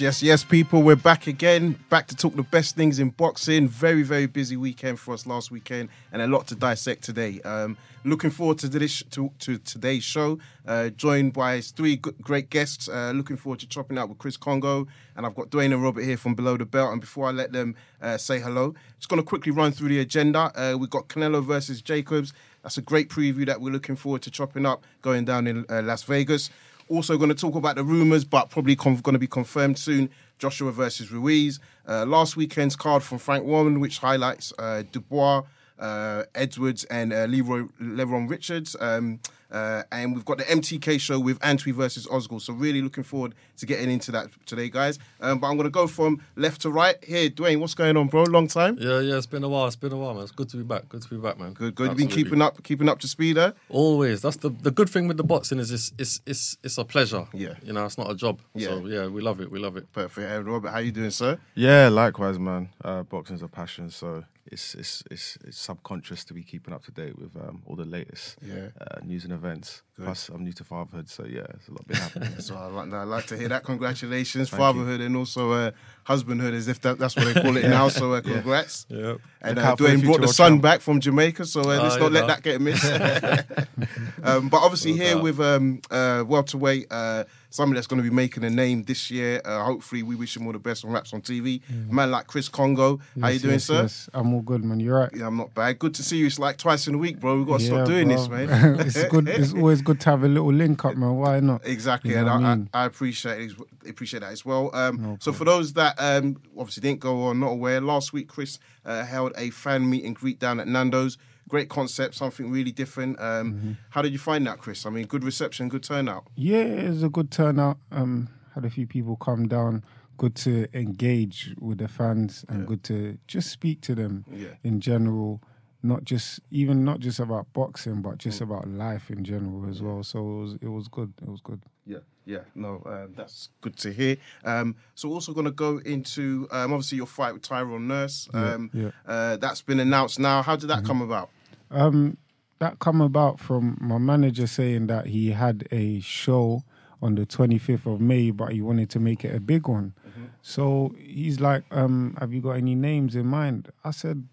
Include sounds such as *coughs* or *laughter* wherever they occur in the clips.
Yes, yes, people. We're back again, back to talk the best things in boxing. Very, very busy weekend for us last weekend, and a lot to dissect today. Um, looking forward to this to, to today's show. Uh, joined by three great guests. Uh, looking forward to chopping out with Chris Kongo, and I've got Dwayne and Robert here from Below the Belt. And before I let them uh, say hello, just going to quickly run through the agenda. Uh, we've got Canelo versus Jacobs. That's a great preview that we're looking forward to chopping up going down in uh, Las Vegas. Also, going to talk about the rumours, but probably going to be confirmed soon. Joshua versus Ruiz. Uh, last weekend's card from Frank Warren, which highlights uh, Dubois, uh, Edwards, and uh, Leroy Lerrone Richards. Um, uh, and we've got the MTK show with Antwi versus Ozgul. So really looking forward to getting into that today, guys. Um, but I'm going to go from left to right. Here, Dwayne, what's going on, bro? Long time. Yeah, yeah, it's been a while. It's been a while, man. It's good to be back. Good to be back, man. Good, good. You've been keeping up, keeping up to speed, huh? Always. That's the the good thing with the boxing is it's it's it's, it's a pleasure. Yeah. You know, it's not a job. Yeah. So yeah, we love it. We love it. Perfect. Hey, Robert, how you doing, sir? Yeah, likewise, man. Uh, boxing's a passion, so it's it's it's, it's subconscious to be keeping up to date with um, all the latest Yeah. uh, news and events. Good. Plus, I'm new to fatherhood, so yeah, it's a lot been happening. So I like, I like to hear that. Congratulations, Thank you. fatherhood and also uh, husbandhood, as if that, that's what they call it *laughs* now. So uh, congrats. Yeah. And Look uh, out for the Dwayne brought the son back from Jamaica, so uh, let's Oh, not you let know. that get missed. *laughs* um, but obviously, No here with um, uh, welterweight, uh, somebody that's going to be making a name this year. Uh, hopefully, we wish him all the best on Wraps on TV. A man like Chris Kongo, how you doing, yes, sir? Yes, I'm all good, man. You're right. Yeah, I'm not bad. Good to see you. It's like twice in a week, bro. We've got to Yeah, stop doing bro. this, man. *laughs* it's good. It's always good to have a little link up, man. Why not? Exactly, You and I, I mean? I, appreciate it, appreciate that as well. Um, No so for those that um, obviously didn't go or not aware, last week Chris uh, held a fan meet and greet down at Nando's. Great concept, something really different. Um, Mm-hmm. How did you find that, Chris? I mean, good reception, good turnout. Yeah, it was a good turnout. Um, had a few people come down. Good to engage with the fans and good to just speak to them Yeah. in general. Not just even not just about boxing, but Mm. just about life in general as well. So it was it was good. It was good. Yeah, yeah, no, um, that's good to hear. Um, so also going to go into um, obviously your fight with Tyrone Nurse. Um, yeah. Uh, that's been announced now. How did that come about? Um, that come about from my manager saying that he had a show on the 25th of May, but he wanted to make it a big one. So he's like, um, "Have you got any names in mind?" I said,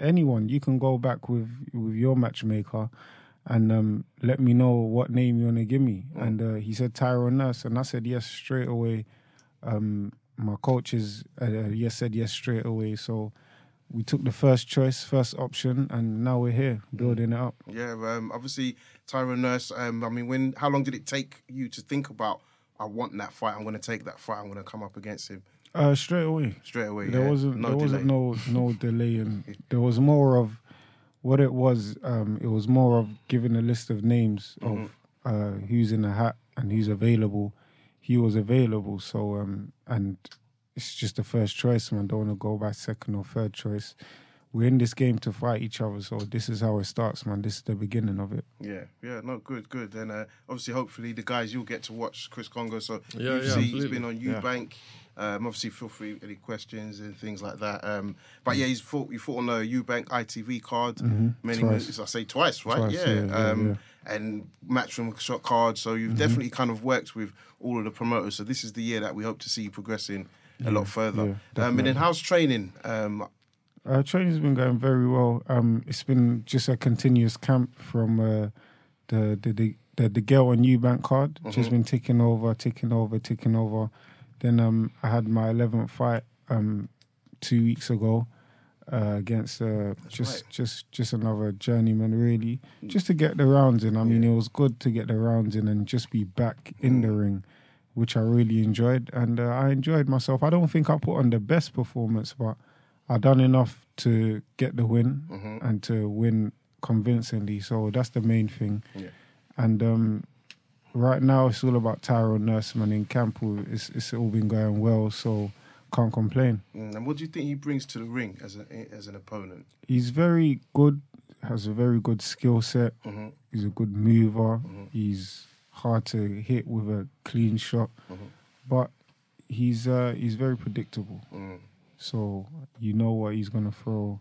"Anyone. You can go back with with your matchmaker." And um, let me know what name you want to give me. And uh, he said Tyrone Nurse, and I said yes straight away. Um, my coaches uh, yes said yes straight away. So we took the first choice, first option, and now we're here building it up. Yeah, um, obviously Tyrone Nurse. Um, I mean, when? How long did it take you to think about? I want that fight. I'm going to take that fight. I'm going to come up against him Uh, straight away. straight away. there yeah? wasn't no there delay. wasn't no no *laughs* delay, and there was more of what it was. Um, it was more of giving a list of names Mm-hmm. of uh, who's in the hat and who's available. He was available, so um, and it's just the first choice, man. Don't want to go by second or third choice. We're in this game to fight each other, so this is how it starts, man. This is the beginning of it. Yeah, yeah, no, good, good. And uh, obviously, hopefully, the guys you'll get to watch Chris Kongo. So Yeah, UFC, yeah, he's absolutely. been on Yeah. Um, obviously, feel free any questions and things like that. Um, but yeah, he's fought. You fought on a Eubank ITV card many, Twice. I say twice, right? Twice, yeah. yeah, um, yeah. And matchroom shot card. So you've definitely kind of worked with all of the promoters. So this is the year that we hope to see you progressing a lot further. um, and then how's training? Um, Uh, training's been going very well. Um, it's been just a continuous camp from uh, the, the the the the girl on Eubank card. Just been ticking over, ticking over, ticking over. Then um, I had my eleventh fight um, two weeks ago uh, against uh, just right. just just another journeyman, really, just to get the rounds in. I mean, it was good to get the rounds in and just be back in the ring, which I really enjoyed, and uh, I enjoyed myself. I don't think I put on the best performance, but I done enough to get the win Mm-hmm. and to win convincingly. So that's the main thing. Yeah. And um, right now it's all about Tyrone Nurseman in camp. It's it's all been going well, so can't complain. mm, and what do you think he brings to the ring as a, as an opponent? He's very good. Has a very good skill set. Mm-hmm. He's a good mover. He's hard to hit with a clean shot, but he's uh, he's very predictable. Mm. So you know what he's gonna throw.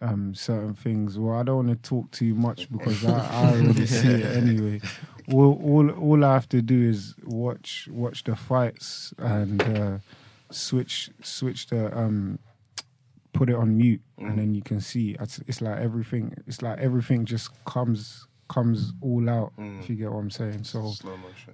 Um, certain things. Well, I don't want to talk too much because I, I already see it anyway. *laughs* all, all all I have to do is watch watch the fights and uh, switch switch the um put it on mute Mm. and then you can see it's, it's like everything it's like everything just comes comes all out Mm. if you get what I'm saying so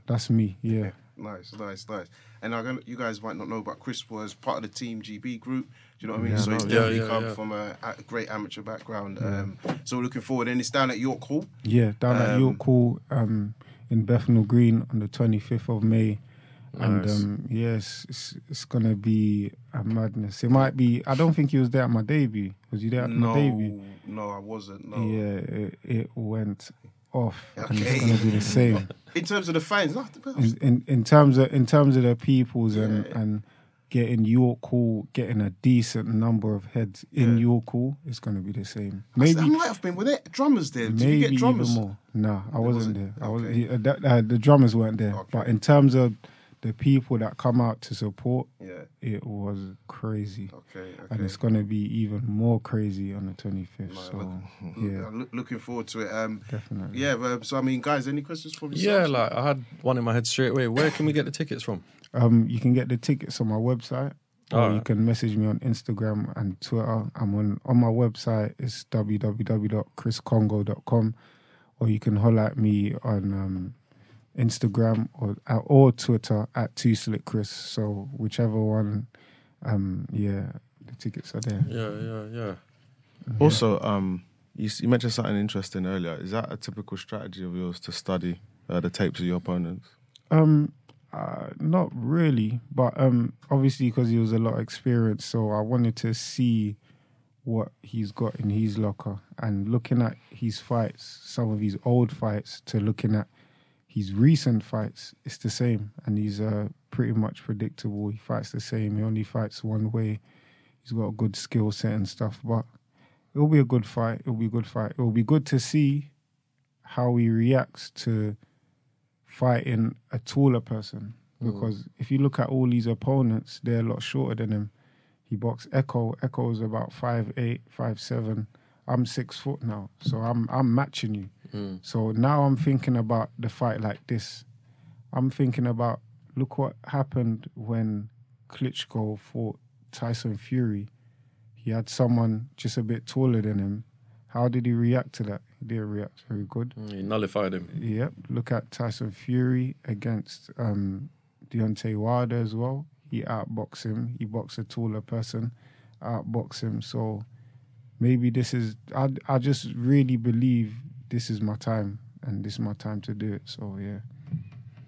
that's me yeah Nice, nice, nice. And I'm you guys might not know, but Chris was part of the Team GB group. Do you know what I mean? Yeah, so I he's know. definitely Yeah, yeah, come yeah. from a, a great amateur background. Um, so we're looking forward. And it's down at York Hall. yeah down at Um, York Hall um in Bethnal Green on the 25th of May and Nice. um yes it's, it's gonna be a madness it might be I don't think he was there at my debut was you there at my No, debut no, I wasn't. No. Yeah, it, it went off, and it's gonna be the *laughs* same. In terms of the fans, no, In, in in terms of in terms of the peoples and and getting your call, getting a decent number of heads in Yeah. York Hall, it's gonna be the same. I Maybe might have been. Were there drummers there? Did you maybe get even drummers? more. No, I wasn't wasn't? there. I was uh, that, uh, the drummers weren't there. Okay. But in terms of the people that come out to support, Yeah. it was crazy. Okay. Okay. And it's gonna be even more crazy on the twenty fifth. No, So *laughs* look- yeah, I'm looking forward to it. Um, definitely. yeah. so I mean, guys, any questions for me? Yeah, like I had one in my head straight away. Where can we get the tickets from? Um, you can get the tickets on my website, or you can message me on Instagram and Twitter. I'm on on my website. It's www.chriskongo.com, or you can holler at me on um, Instagram or uh, or Twitter at two slick Chris. So whichever one, um, yeah, the tickets are there. Yeah, yeah, yeah. Also, um, you, you mentioned something interesting earlier. Is that a typical strategy of yours to study uh, the tapes of your opponents? Um, uh, not really, but um, obviously because he was a lot of experience, so I wanted to see what he's got in his locker and looking at his fights, some of his old fights, to looking at his recent fights, it's the same, and he's uh, pretty much predictable. He fights the same. He only fights one way. He's got a good skill set and stuff, but it'll be a good fight. It'll be a good fight. It'll be good to see how he reacts to fighting a taller person mm. because if you look at all these opponents, they're a lot shorter than him. He boxed Echo. Echo is about five eight, five seven. I'm six foot now, so I'm I'm matching you. Mm. So now I'm thinking about the fight like this. I'm thinking about look what happened when Klitschko fought Tyson Fury. He had someone just a bit taller than him. How did he react to that? He didn't react very good. He nullified him. Yep. Look at Tyson Fury against um, Deontay Wilder as well. He outboxed him. He boxed a taller person, outboxed him. So maybe this is. I I just really believe this is my time, and this is my time to do it. So yeah.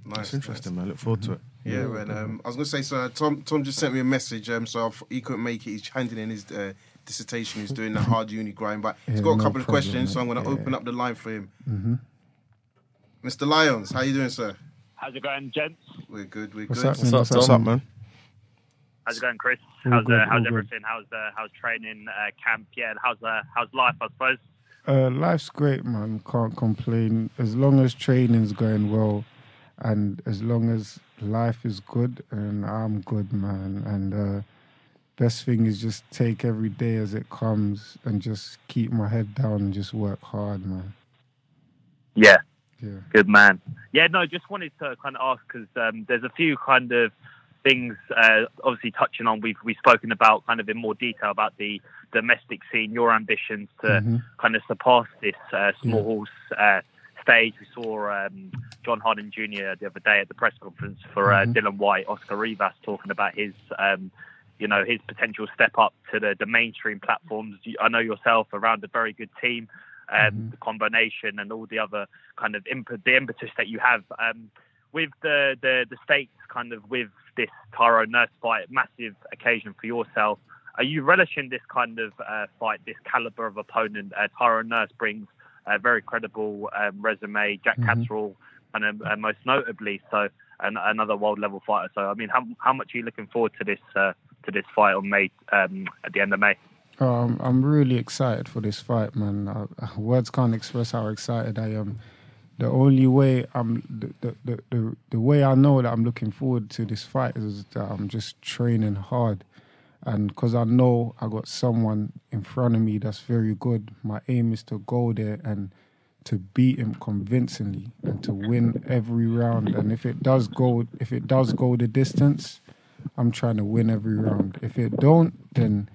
Nice, That's interesting, man. Look forward to it. Yeah, man. Um, I was gonna say, so Tom, Tom just sent me a message. Um, so I've, he couldn't make it. He's handing in his uh, dissertation. He's doing the hard uni grind, but he's Yeah, got a no couple of problem, questions. So I'm gonna mate. open up the line for him. hmm Mr. Lyons, how you doing, sir? How's it going, gents? We're good. We're What's good. happening? What's up, What's up, man? How's it going, Chris? All how's good, uh, all how's good. everything? How's uh, how's training, uh, camp? Yeah, and how's uh, how's life? I suppose. Uh, life's great, man. Can't complain. As long as training's going well, and as long as life is good, and I'm good, man. And uh, best thing is just take every day as it comes, and just keep my head down and just work hard, man. Yeah, Yeah. good man. Yeah, no, just wanted to kind of ask because um, there's a few kind of things. Uh, obviously, touching on we've we've spoken about kind of in more detail about the domestic scene, your ambitions to Mhm. kind of surpass this uh, small hall uh, stage. We saw um, John Harding Jr. the other day at the press conference for uh, Mhm. Dillian Whyte, Oscar Rivas, talking about his, um, you know, his potential step up to the, the mainstream platforms. I know yourself around a very good team, um, Mhm. the combination and all the other kind of imp- the impetus that you have. Um, with the, the, the stakes kind of with this Tyrone Nurse fight, massive occasion for yourself. Are you relishing this kind of uh, fight, this caliber of opponent? Uh, Tyrone Nurse brings a very credible um, resume. Jack Mhm. Catterall, and um, uh, most notably, so an, another world level fighter. So, I mean, how, how much are you looking forward to this uh, to this fight on May um, at the end of May? Um, I'm really excited for this fight, man. Uh, *laughs* words can't express how excited I am. The only way I'm the, the, the, the, way I know that I'm looking forward to this fight is that I'm just training hard, and because I know I got someone in front of me that's very good. My aim is to go there and to beat him convincingly, and to win every round. And if it does go, if it does go the distance, I'm trying to win every round. If it don't, then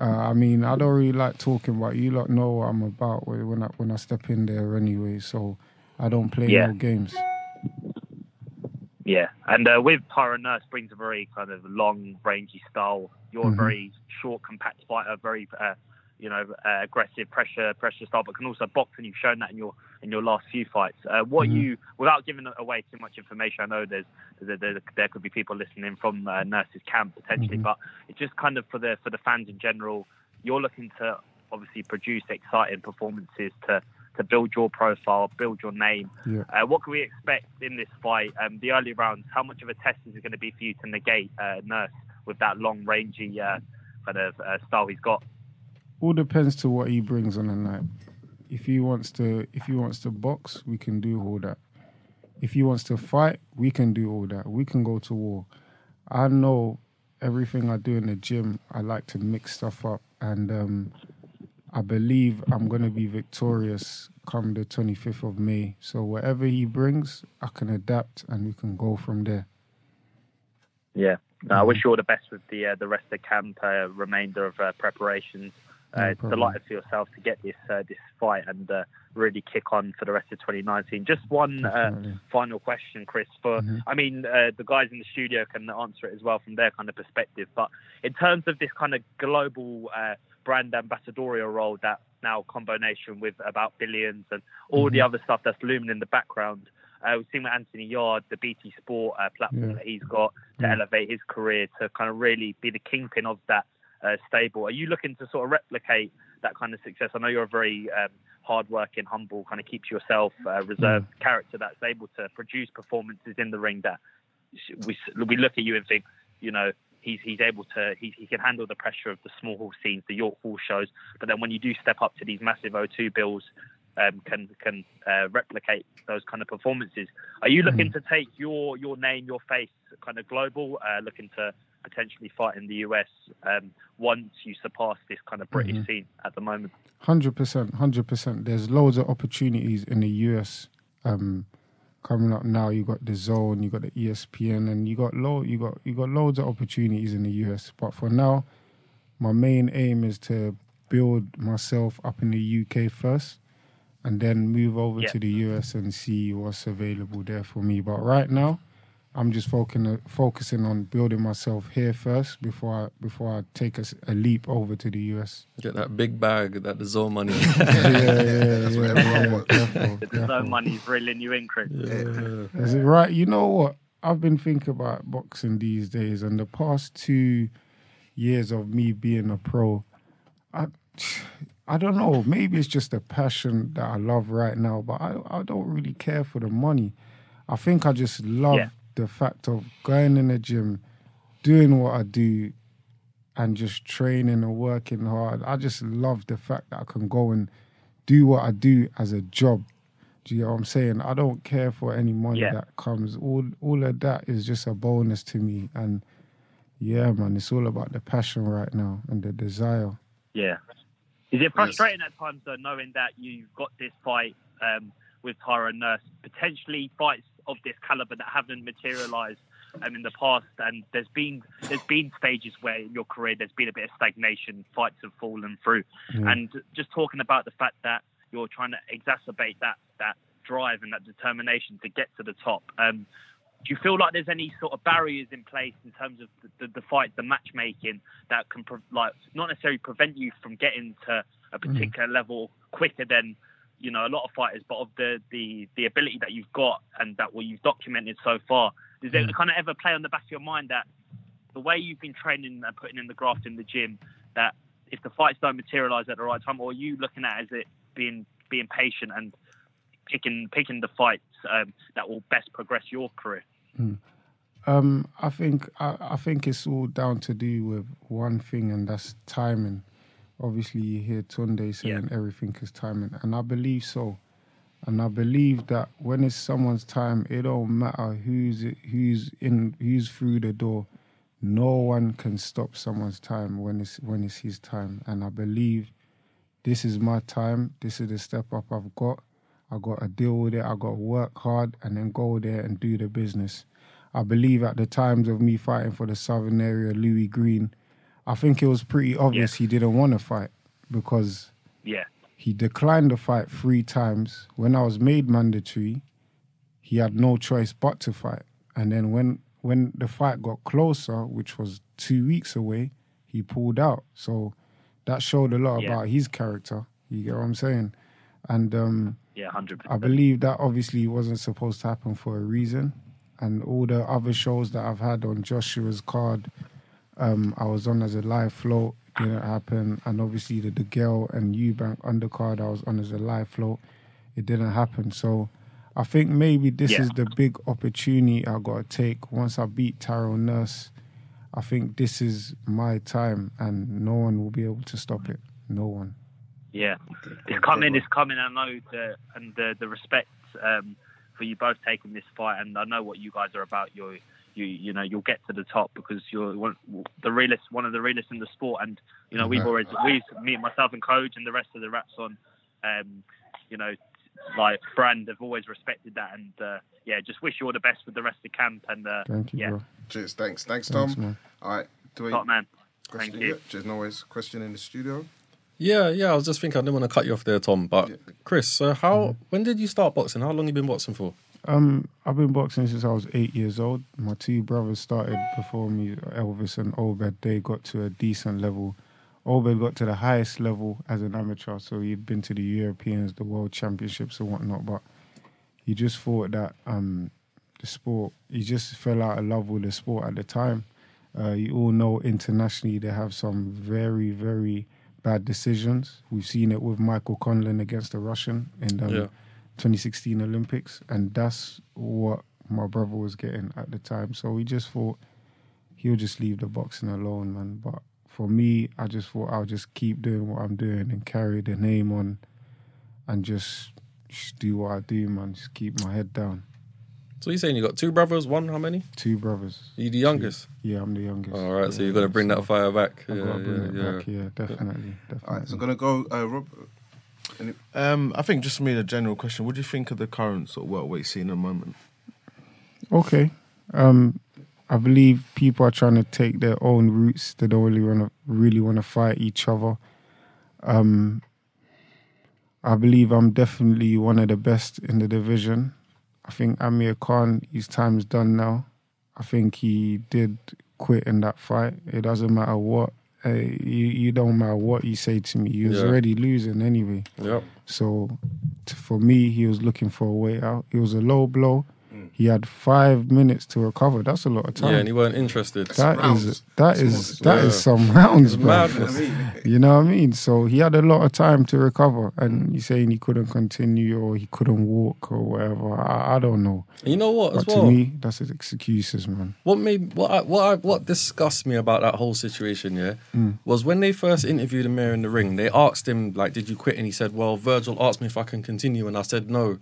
uh, I mean, I don't really like talking, but you lot know what I'm about when I when I step in there anyway. So I don't play Yeah. no games. Yeah, and uh, with Tyrone Nurse brings a very kind of long, rangy style. You're Mhm. a very short, compact fighter, very uh, you know uh, aggressive, pressure pressure style, but can also box, and you've shown that in your in your last few fights. Uh, what Mhm. you, without giving away too much information, I know there's there, there, there could be people listening from uh, Nurse's camp potentially, Mhm. but it's just kind of for the for the fans in general. You're looking to obviously produce exciting performances to to build your profile, build your name. Yeah. Uh, what can we expect in this fight? Um, the early rounds, how much of a test is it going to be for you to negate uh, Nurse with that long, rangy uh, kind of uh, style he's got? All depends to what he brings on the night. If he wants to, if he wants to box, we can do all that. If he wants to fight, we can do all that. We can go to war. I know everything I do in the gym. I like to mix stuff up, and um, I believe I'm gonna be victorious come the 25th of May. So whatever he brings, I can adapt, and we can go from there. Yeah. No, I wish you all the best with the uh, the rest of the camp, uh, remainder of uh, preparations. No Uh, delighted for yourself to get this uh, this fight and uh, really kick on for the rest of 2019. Just one uh, final question, Chris. For Mhm. I mean, uh, the guys in the studio can answer it as well from their kind of perspective. But in terms of this kind of global uh, brand ambassadorial role that now combination with about billions and all the Mhm. other stuff that's looming in the background. Uh, we've seen with Anthony Yarde, the BT Sport uh, platform Yeah. that he's got to Mm. elevate his career to kind of really be the kingpin of that uh, stable. Are you looking to sort of replicate that kind of success? I know you're a very um, hard-working, humble, kind of keeps yourself uh, reserved character that's able to produce performances in the ring that we we look at you and think, you know, he's he's able to he, he can handle the pressure of the small hall scenes, the York Hall shows. But then when you do step up to these massive O2 bills, um, can can uh, replicate those kind of performances. Are you looking to take your your name, your face, kind of global? Uh, looking to potentially fight in the US um, once you surpass this kind of British Mhm. scene at the moment. Hundred percent, hundred percent. There's loads of opportunities in the US um, coming up now. You got DAZN, you got the ESPN, and you got lo- you got you got loads of opportunities in the US. But for now, my main aim is to build myself up in the UK first, and then move over Yeah. to the US and see what's available there for me. But right now. I'm just focusing focusing on building myself here first before I before I take a, s- a leap over to the US. Get that big bag, that DAZN money. *laughs* *laughs* yeah, yeah, yeah, what yeah, everyone yeah, wants. careful, There's no careful. money's reeling you in, Chris. Yeah. *laughs* Is it right? You know what? I've been thinking about boxing these days, and the past two years of me being a pro, I, I don't know. Maybe it's just a passion that I love right now, but I, I don't really care for the money. I think I just love Yeah. The fact of going in the gym, doing what I do, and just training and working hard. I just love the fact that I can go and do what I do as a job. Do you know what I'm saying? I don't care for any money Yeah. that comes. All all of that is just a bonus to me. And yeah, man, it's all about the passion right now and the desire. Yeah. Is it frustrating at times though, knowing that you've got this fight um, with Tyrone Nurse, potentially fights of this caliber that haven't materialised um, in the past, and there's been there's been stages where in your career there's been a bit of stagnation, fights have fallen through, Yeah. and just talking about the fact that you're trying to exacerbate that that drive and that determination to get to the top. Um, do you feel like there's any sort of barriers in place in terms of the, the, the fight, the matchmaking that can pre- like not necessarily prevent you from getting to a particular level quicker than you know a lot of fighters, but of the the the ability that you've got and that what you've documented so far? Does there kind of ever play on the back of your mind that the way you've been training and putting in the graft in the gym, that if the fights don't materialise at the right time, or are you looking at as it being being patient and picking picking the fights um, that will best progress your career? Um, I think I, I think it's all down to do with one thing, and that's timing. Obviously, you hear Tunde saying everything is timing, and I believe so. And I believe that when it's someone's time, it don't matter who's who's in who's through the door. No one can stop someone's time when it's when it's his time. And I believe this is my time. This is the step up I've got. I got to deal with it. I got to work hard and then go there and do the business. I believe at the times of me fighting for the Southern area, Louis Greene, I think it was pretty obvious he didn't want to fight because Yeah. he declined the fight three times. When I was made mandatory, he had no choice but to fight. And then when when the fight got closer, which was two weeks away, he pulled out. So that showed a lot Yeah. about his character. You get what I'm saying? And um, Yeah, hundred I believe that obviously wasn't supposed to happen for a reason. And all the other shows that I've had on Joshua's card, um, I was on as a live float, didn't happen. And obviously the the girl and Eubank undercard, I was on as a live float, it didn't happen. So I think maybe this Yeah. is the big opportunity I got to take once I beat Tyrone Nurse. I think this is my time, and no one will be able to stop it. No one. Yeah, it's coming. It's coming. I know the and the the respect um, for you both taking this fight, and I know what you guys are about. You're you you know you'll get to the top because you're one, the realest, one of the realest in the sport, and you know we've always we me myself and coach and the rest of the wraps on, um, you know, like brand have always respected that, and uh, yeah, just wish you all the best with the rest of the camp, and uh, Thank you, yeah, bro. Cheers. Thanks. Thanks, Tom. Thanks. All right. Do we top man. question? Thank you. Yeah, Cheers. No worries. Question in the studio. Yeah, yeah. I was just thinking I didn't want to cut you off there, Tom. But Yeah. Chris, so how? When did you start boxing? How long you been boxing for? Um, I've been boxing since I was eight years old. My two brothers started before me, Elvis and Obed. They got to a decent level. Obed got to the highest level as an amateur, so he'd been to the Europeans, the World Championships, and whatnot. But he just thought that um, the sport, he just fell out of love with the sport at the time. Uh, you all know internationally they have some very, very bad decisions. We've seen it with Michael Conlan against the Russian in the Yeah. 2016 Olympics, and that's what my brother was getting at the time. So we just thought he'll just leave the boxing alone, man. But for me, I just thought I'll just keep doing what I'm doing and carry the name on, and just, just do what I do, man. Just keep my head down. So you're saying you got two brothers? One? How many? Two brothers. You the youngest? Yeah, I'm the youngest. All right. so you're gonna bring so that fire back. I've Yeah, got to bring yeah, it yeah. back. Yeah, definitely, definitely. All right. So I'm gonna go. Uh, Rob. Any, Um, I think just for me, a general question: What do you think of the current sort of welterweight scene at the moment? Okay. Um, I believe people are trying to take their own routes. They don't really want to really want to fight each other. Um, I believe I'm definitely one of the best in the division. I think Amir Khan, his time's done now. I think he did quit in that fight. It doesn't matter what. Uh, you, you don't matter what you say to me. He was Yeah. already losing anyway. Yep. So t- for me, he was looking for a way out. It was a low blow. He had five minutes to recover. That's a lot of time. Yeah, and he weren't interested. That rounds. is that It's is more- that is some rounds, bro. *laughs* madness. You know what I mean? So he had a lot of time to recover, and he's saying he couldn't continue or he couldn't walk or whatever. I, I don't know. You know what? As But well, to me, that's his excuses, man. What made what I, what I, what disgusts me about that whole situation, yeah, Mm. was when they first interviewed him there in the ring. They asked him like, "Did you quit?" And he said, "Well, Virgil asked me if I can continue, and I said no."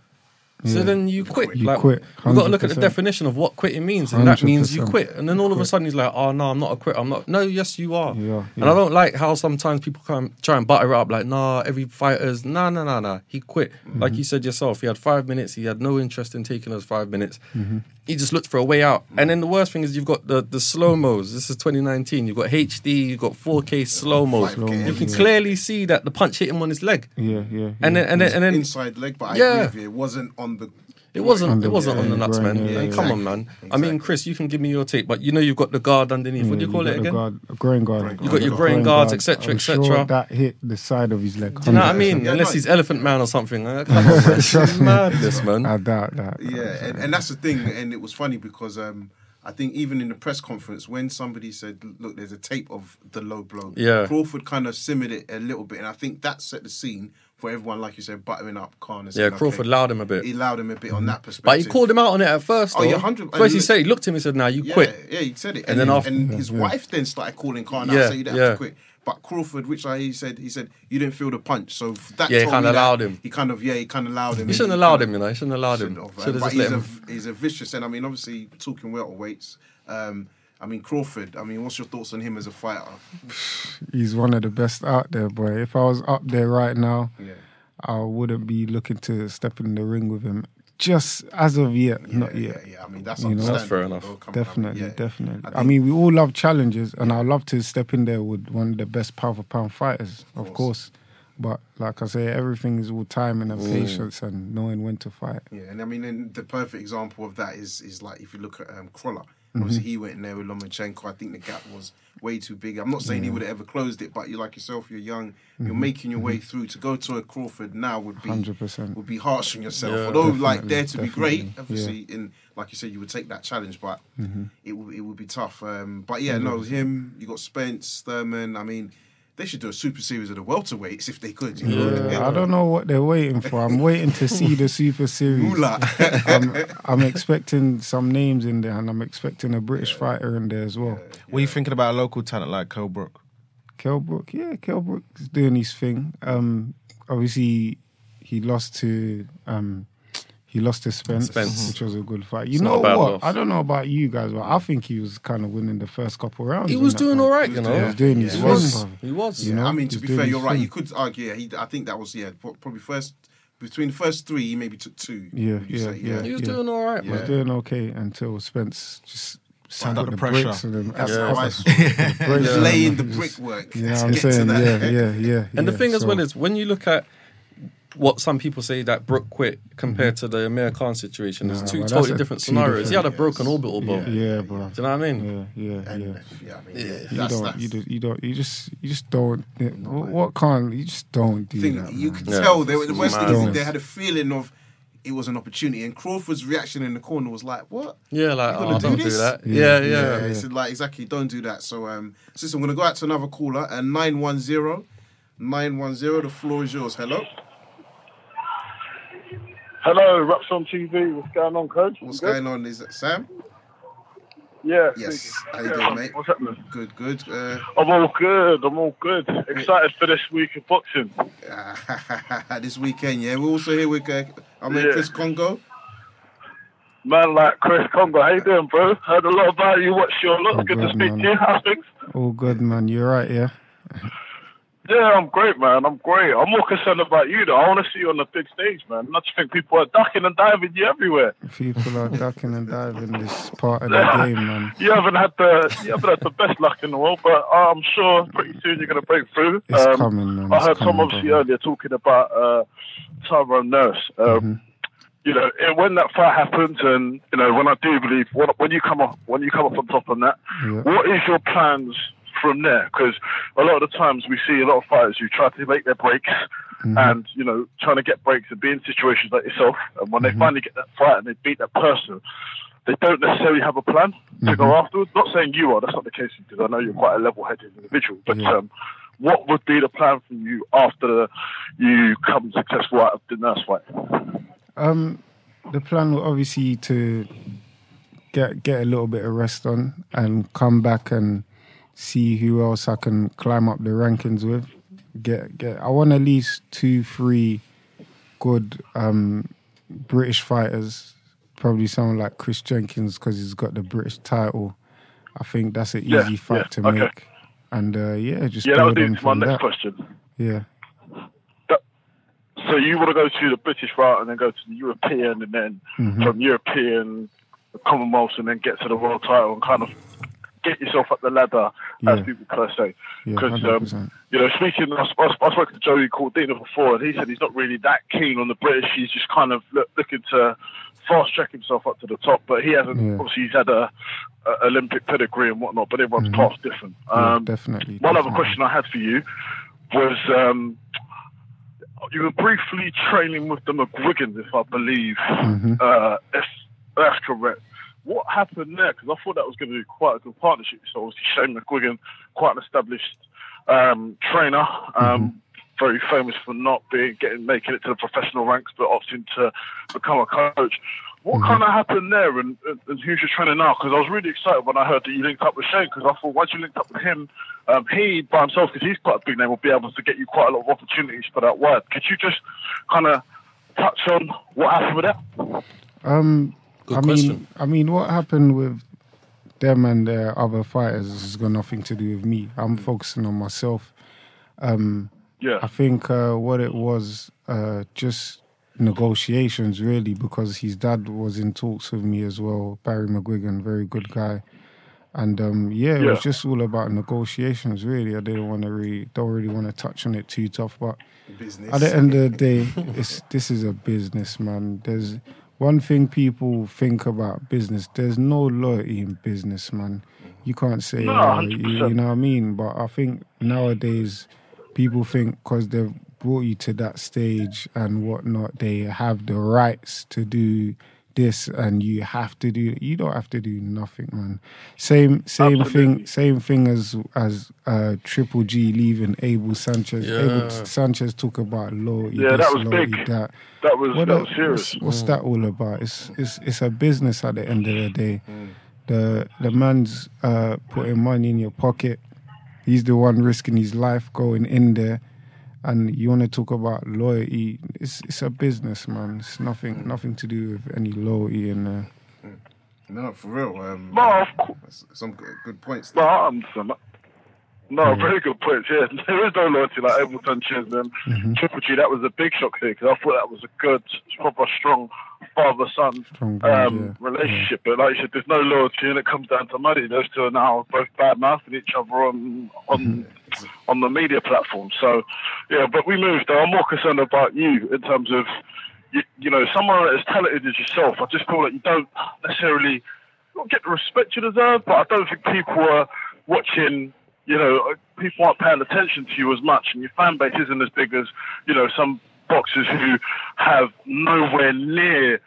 So then you quit. You like, quit, You've got to look at the definition of what quitting means, and that means you quit. And then all of a sudden he's like, "Oh no, I'm not a quit. I'm not." No, yes, you are. Yeah, And I don't like how sometimes people come try and butter it up like, "Nah, every fighter's nah, nah, nah, nah." He quit. Mm-hmm. Like you said yourself, he had five minutes. He had no interest in taking those five minutes Mm-hmm. He just looked for a way out. And then the worst thing is you've got the, the slow mos. This is 2019. You've got HD, you've got 4K slow mos. You can yeah. clearly see that the punch hit him on his leg. Yeah, yeah. And then and then, and then inside leg, but I Yeah. agree with you. It wasn't on the. It wasn't On it the- wasn't on the nuts, man. yeah, Like, yeah, Come yeah. on, man. I mean, Chris, you can give me your take, but you know you've got the guard underneath. what do you call got it again? Guard, a groin guard. You got your groin guards, etc., cetera, I'm et cetera. Sure that hit the side of his leg. Do you know what I mean? Yeah, Unless he's Elephant Man or something. Come *laughs* on, Trust madness, man. I doubt that. Yeah, and, and that's the thing. And it was funny because um, I think even in the press conference, when somebody said, "Look, there's a tape of the low blow," Yeah. Crawford kind of simmered it a little bit, and I think that set the scene for everyone, like you said, buttering up Khan. and Yeah, saying, Crawford okay, allowed him a bit. He allowed him a bit on that perspective. But he called him out on it at first. Oh, Though. yeah, 100 First he said he looked at him and said, "Nah, you Yeah, quit." yeah, he said it, And then he- after- and his wife then started calling Khan out, Yeah, so you don't yeah. have to quit. But Crawford, which I he said, he said you didn't feel the punch, so that Yeah, he kinda allowed him. He kind of yeah, he kind of allowed him. He shouldn't He allowed him, you know. He shouldn't allowed him. shouldn't Should have but he's a him. he's a vicious, and I mean obviously talking welterweights. Um, I mean Crawford. I mean, what's your thoughts on him as a fighter? He's one of the best out there, boy. If I was up there right now, Yeah, I wouldn't be looking to step in the ring with him. Just as of yet, Yeah, not yet. yeah. yeah, I mean, that's You know? That's fair enough. bro. Come on, I mean, Definitely, yeah. definitely. I I, mean, we all love challenges, and I'd love to step in there with one of the best pound for pound fighters, of course. course. But like I say, everything is all timing and patience and knowing when to fight. Yeah, and I mean, and the perfect example of that is is like if you look at um, Crolla. Mm-hmm. Obviously, he went in there with Lomachenko. I think the gap was way too big. I'm not saying he would have ever closed it, but you like yourself, you're young, Mm-hmm. you're making your way through. To go to a Crawford now would be 100%. would be harsh on yourself. Yeah. Although, like, there to be great, definitely, obviously, in like you said, you would take that challenge, but Mm-hmm. it would it would be tough. Um, but yeah, no, him. You got Spence, Thurman. I mean, they should do a super series of the welterweights if they could. You know? Yeah, I don't know what they're waiting for. I'm waiting to see the Super Series. *laughs* I'm, I'm expecting some names in there, and I'm expecting a British fighter in there as well. What are you thinking about a local talent like Kell Brook? Kelbrook, yeah, Kell Brook's doing his thing. Um, obviously, he lost to um, he lost to Spence, Spence. which was a good fight. You It's know not a bad what? loss. I don't know about you guys, but I think he was kind of winning the first couple rounds. He was doing all right, you know. He was doing his Yeah, He he was. bruv. He was. You know? I mean, to he's be fair, you're right. thing. You could argue. Yeah, he, I think that was yeah, probably first between the first three, he maybe took two. Yeah, would yeah, say? yeah. He was Yeah. doing all right, He was doing okay until Spence just sat Under the the pressure. bricks and then That's Yeah. how I saw it. bricks Just *laughs* and laying the just- brickwork. You know I'm saying? Yeah, yeah, yeah. And the yeah. thing as well is when you look at what some people say that Brook quit compared to the Amir Khan situation, Nah, it's two well, totally a- different two scenarios. He had a different- broken orbital bone. yeah, yeah, bro. Do you know what I mean? Yeah, yeah, And, yeah. yeah, I mean, yeah, You that's, don't, that's you, do, you don't, you just, you just don't. what, what can't you just don't do thing. that? You man. could Yeah. tell they were, the worst thing is they had a feeling of it was an opportunity, and Crawford's reaction in the corner was like, "What? Yeah, like, You oh, do don't do that. Yeah, Yeah, yeah. Yeah, yeah. it's like exactly. Don't do that. So, um, sister, I'm gonna go out to another caller, and nine one zero, nine one zero. The floor is yours. Hello. Hello, Wraps on TV. What's going on, coach? What's good? going on? Is it Sam? Yeah. Yes. speaking. How you doing, mate? What's happening? Good, good. Uh, I'm all good. I'm all good. Excited for this week of boxing. *laughs* this weekend, yeah. We're also here with uh, our man Yeah. Chris Kongo. Man like Chris Kongo. How you doing, bro? Heard a lot about you. What's your look? Oh, good to speak man. to you. How's things? All good, man. You're right, yeah. Yeah, I'm great, man. I'm great. I'm more concerned about you, though. I want to see you on the big stage, man. I just think people are ducking and diving you everywhere. People are ducking and diving this *laughs* part of the game, man. You haven't had the you haven't had the best luck in the world, but I'm sure pretty soon you're going to break through. It's Um, coming, man. I heard coming, some obviously earlier talking about uh, Tyrone Nurse. Um, Mm-hmm. You know, when that fight happens, and you know, when I do believe when, when you come up when you come up on top on that, Yeah. what is your plans from there? Because a lot of the times we see a lot of fighters who try to make their breaks. Mm-hmm. And you know, trying to get breaks and be in situations like yourself, and when Mm-hmm. they finally get that fight and they beat that person, they don't necessarily have a plan to go Mm-hmm. afterwards. Not saying you are, that's not the case because I know you're quite a level-headed individual. But Yeah. um, what would be the plan for you after you come successful out of the nurse fight? Um, the plan was obviously to get get a little bit of rest on and come back and see who else I can climb up the rankings with. Get get. I want at least two, three good um, British fighters. Probably someone like Chris Jenkins because he's got the British title. I think that's an easy Yeah, fight yeah, to okay. make. And uh, yeah, just Yeah, that would build lead on to my next that. question. Yeah. So you want to go to the British route and then go to the European and then Mhm. from European, the Commonwealth and then get to the world title and kind of get yourself up the ladder, as Yeah. people kind of say. Yeah, Because, hundred um, you know, speaking, I, sp- I spoke to Joey Cordina before, and he said he's not really that keen on the British. He's just kind of look, looking to fast track himself up to the top. But he hasn't. Yeah. Obviously, he's had a, a Olympic pedigree and whatnot. But everyone's Mhm. path's different. Yeah, Um, definitely. one other question I had for you was um, you were briefly training with the McGuigans, if I believe, Mhm. uh, if that's correct. What happened there? Because I thought that was going to be quite a good partnership. So obviously Shane McGuigan, quite an established um, trainer, um, very famous for not being getting making it to the professional ranks, but opting to become a coach. What Mhm. kind of happened there, and, and, and who's your trainer now? Because I was really excited when I heard that you linked up with Shane. Because I thought once you linked up with him, um, he by himself, because he's quite a big name, will be able to get you quite a lot of opportunities for that word. Could you just kind of touch on what happened with that? Um, Good I question. mean, I mean, what happened with them and their other fighters has got nothing to do with me. I'm focusing on myself. Um, Yeah. I think uh, what it was, uh, just negotiations really because his dad was in talks with me as well. Barry McGuigan, very good guy. And um, yeah, it was just all about negotiations. Really, I didn't want to really, don't really want to touch on it too tough. But Business. at the end of the *laughs* day, it's this is a business, man. There's one thing people think about business. There's no loyalty in business, man. You can't say, No, oh, you, you know what I mean. But I think nowadays, people think because they've brought you to that stage and whatnot, they have the rights to do this, and you have to do. You don't have to do nothing, man. Same, same Absolutely. thing. Same thing as as uh, Triple G leaving Abel Sanchez. Yeah. Abel Sanchez talk about law Yeah, that was loyalty, big. That. That was What that a- was serious. What's, what's that all about? It's it's it's a business at the end of the day. The the man's uh, putting money in your pocket. He's the one risking his life going in there. And you want to talk about loyalty? It's it's a business, man. It's nothing nothing to do with any loyalty in there. no, for real. Um, No, of course. some good, good points. No, I understand that. No, very good points. Yeah, *laughs* there is no loyalty like Abel Sanchez and Mm-hmm. Triple G. That was a big shock here because I thought that was a good, proper, strong father-son um, yeah. relationship. But like you said, there's no loyalty, and it comes down to money. Those two are now both bad mouthing each other on on on the media platform. So, yeah. But we moved. I'm more concerned about you in terms of. You, you know, someone as talented as yourself, I just feel like you don't necessarily not get the respect you deserve, but I don't think people are watching. You know, people aren't paying attention to you as much, and your fan base isn't as big as you know some boxers who have nowhere near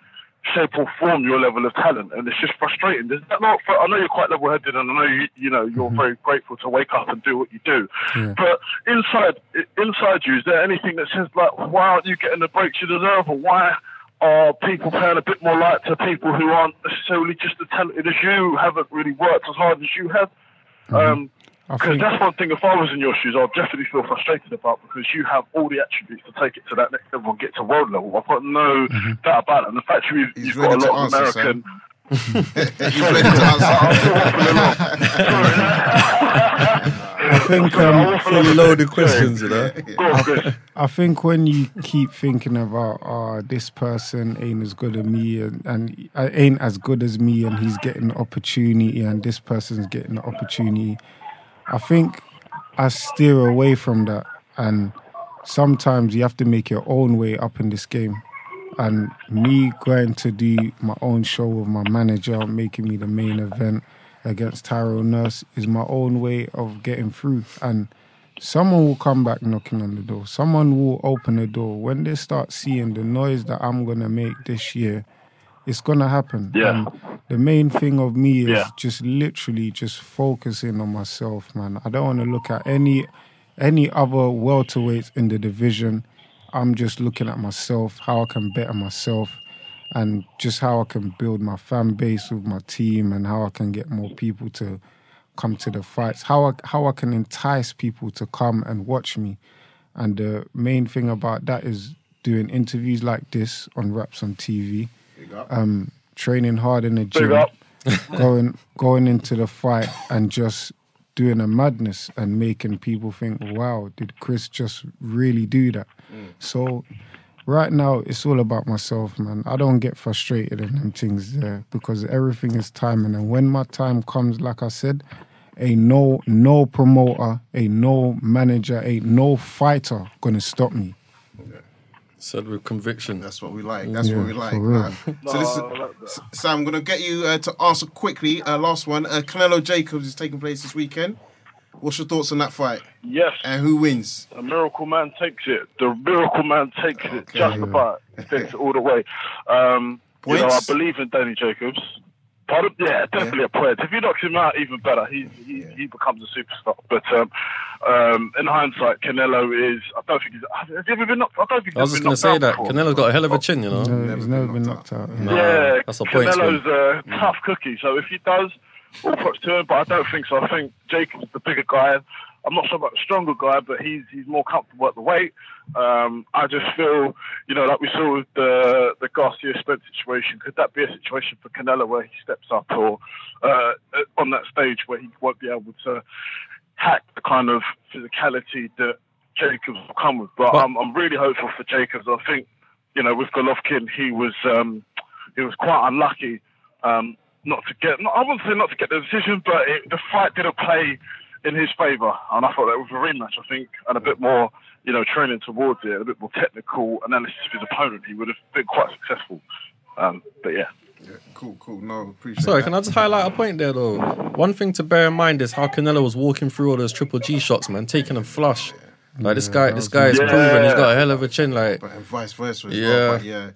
shape or form your level of talent, and it's just frustrating. Does that not? I know you're quite level-headed, and I know you, you know you're very grateful to wake up and do what you do. Yeah. But inside, inside you, is there anything that says like, why aren't you getting the breaks you deserve, or why? Are people paying a bit more light to people who aren't necessarily just as talented as you, haven't really worked as hard as you have? Um, I because think that's one thing. If I was in your shoes, I'd definitely feel frustrated about because you have all the attributes to take it to that next level and get to world level. I've got no doubt about it. And the fact you've, He's you've got a ready to lot of answer, American. *laughs* He's ready to answer. *laughs* I think um, Fully loaded questions, you know. Go. I think when you keep thinking about, oh, this person ain't as good as me and, and uh, ain't as good as me, and he's getting the opportunity, and this person's getting the opportunity, I think I steer away from that. And sometimes you have to make your own way up in this game. And me going to do my own show with my manager, making me the main event against Tyrone Nurse, is my own way of getting through. And someone will come back knocking on the door. Someone will open the door. When they start seeing the noise that I'm gonna make this year, it's gonna happen. Yeah. And the main thing of me is Yeah. just literally just focusing on myself, man. I don't want to look at any any other welterweights in the division. I'm just looking at myself, how I can better myself, and just how I can build my fan base with my team, and how I can get more people to come to the fights. How I how I can entice people to come and watch me. And the main thing about that is doing interviews like this on Wraps on TV, um, training hard in the gym, *laughs* going going into the fight and just doing a madness and making people think, wow, did Chris just really do that? So right now it's all about myself, man. I don't get frustrated in them things there because everything is timing and when my time comes, like I said, ain't no no promoter, ain't no manager, ain't no fighter gonna stop me. Said with conviction. That's what we like. That's Yeah, what we like. for real. Uh, *laughs* so this is, I like that. Sam, I'm going to get you uh, to answer quickly. Uh, last one. Uh, Canelo Jacobs is taking place this weekend. What's your thoughts on that fight? Yes, And who wins? the miracle man takes it. The miracle man takes it. Okay. Just about *laughs* takes it all the way. Um, you know, I believe in Danny Jacobs. Pardon? Yeah, definitely a point. If he knocks him out, even better. He he, he becomes a superstar. But um, um, in hindsight, Canelo is. I don't think he's. Have you ever been knocked? I don't think I was just going to say that. before. Canelo's got a hell of a chin, you know. No, he's never been knocked out. yeah. No. Yeah, that's a point swing. Canelo's a tough cookie. So if he does, all props to him. But I don't think so. I think Jacob's the bigger guy. I'm not sure about the stronger guy, but he's he's more comfortable at the weight. Um, I just feel, you know, like we saw with the the Garcia Spence situation. Could that be a situation for Canelo where he steps up, or uh, on that stage where he won't be able to hack the kind of physicality that Jacobs will come with. But, But- I'm, I'm really hopeful for Jacobs. I think, you know, with Golovkin, he was um, he was quite unlucky um, not to get. Not, I wouldn't say not to get the decision, but it, the fight didn't play in his favour, and I thought that with a rematch, I think, and a bit more, you know, training towards it, a bit more technical analysis of his opponent, he would have been quite successful. Um, but yeah. Yeah, cool, cool. No, appreciate Sorry, that. can I just highlight a point there though? One thing to bear in mind is how Canelo was walking through all those triple G shots, man, taking them flush. Like this guy, this guy is Yeah. proven. He's got a hell of a chin. Like, But and vice versa as Yeah. well. But yeah,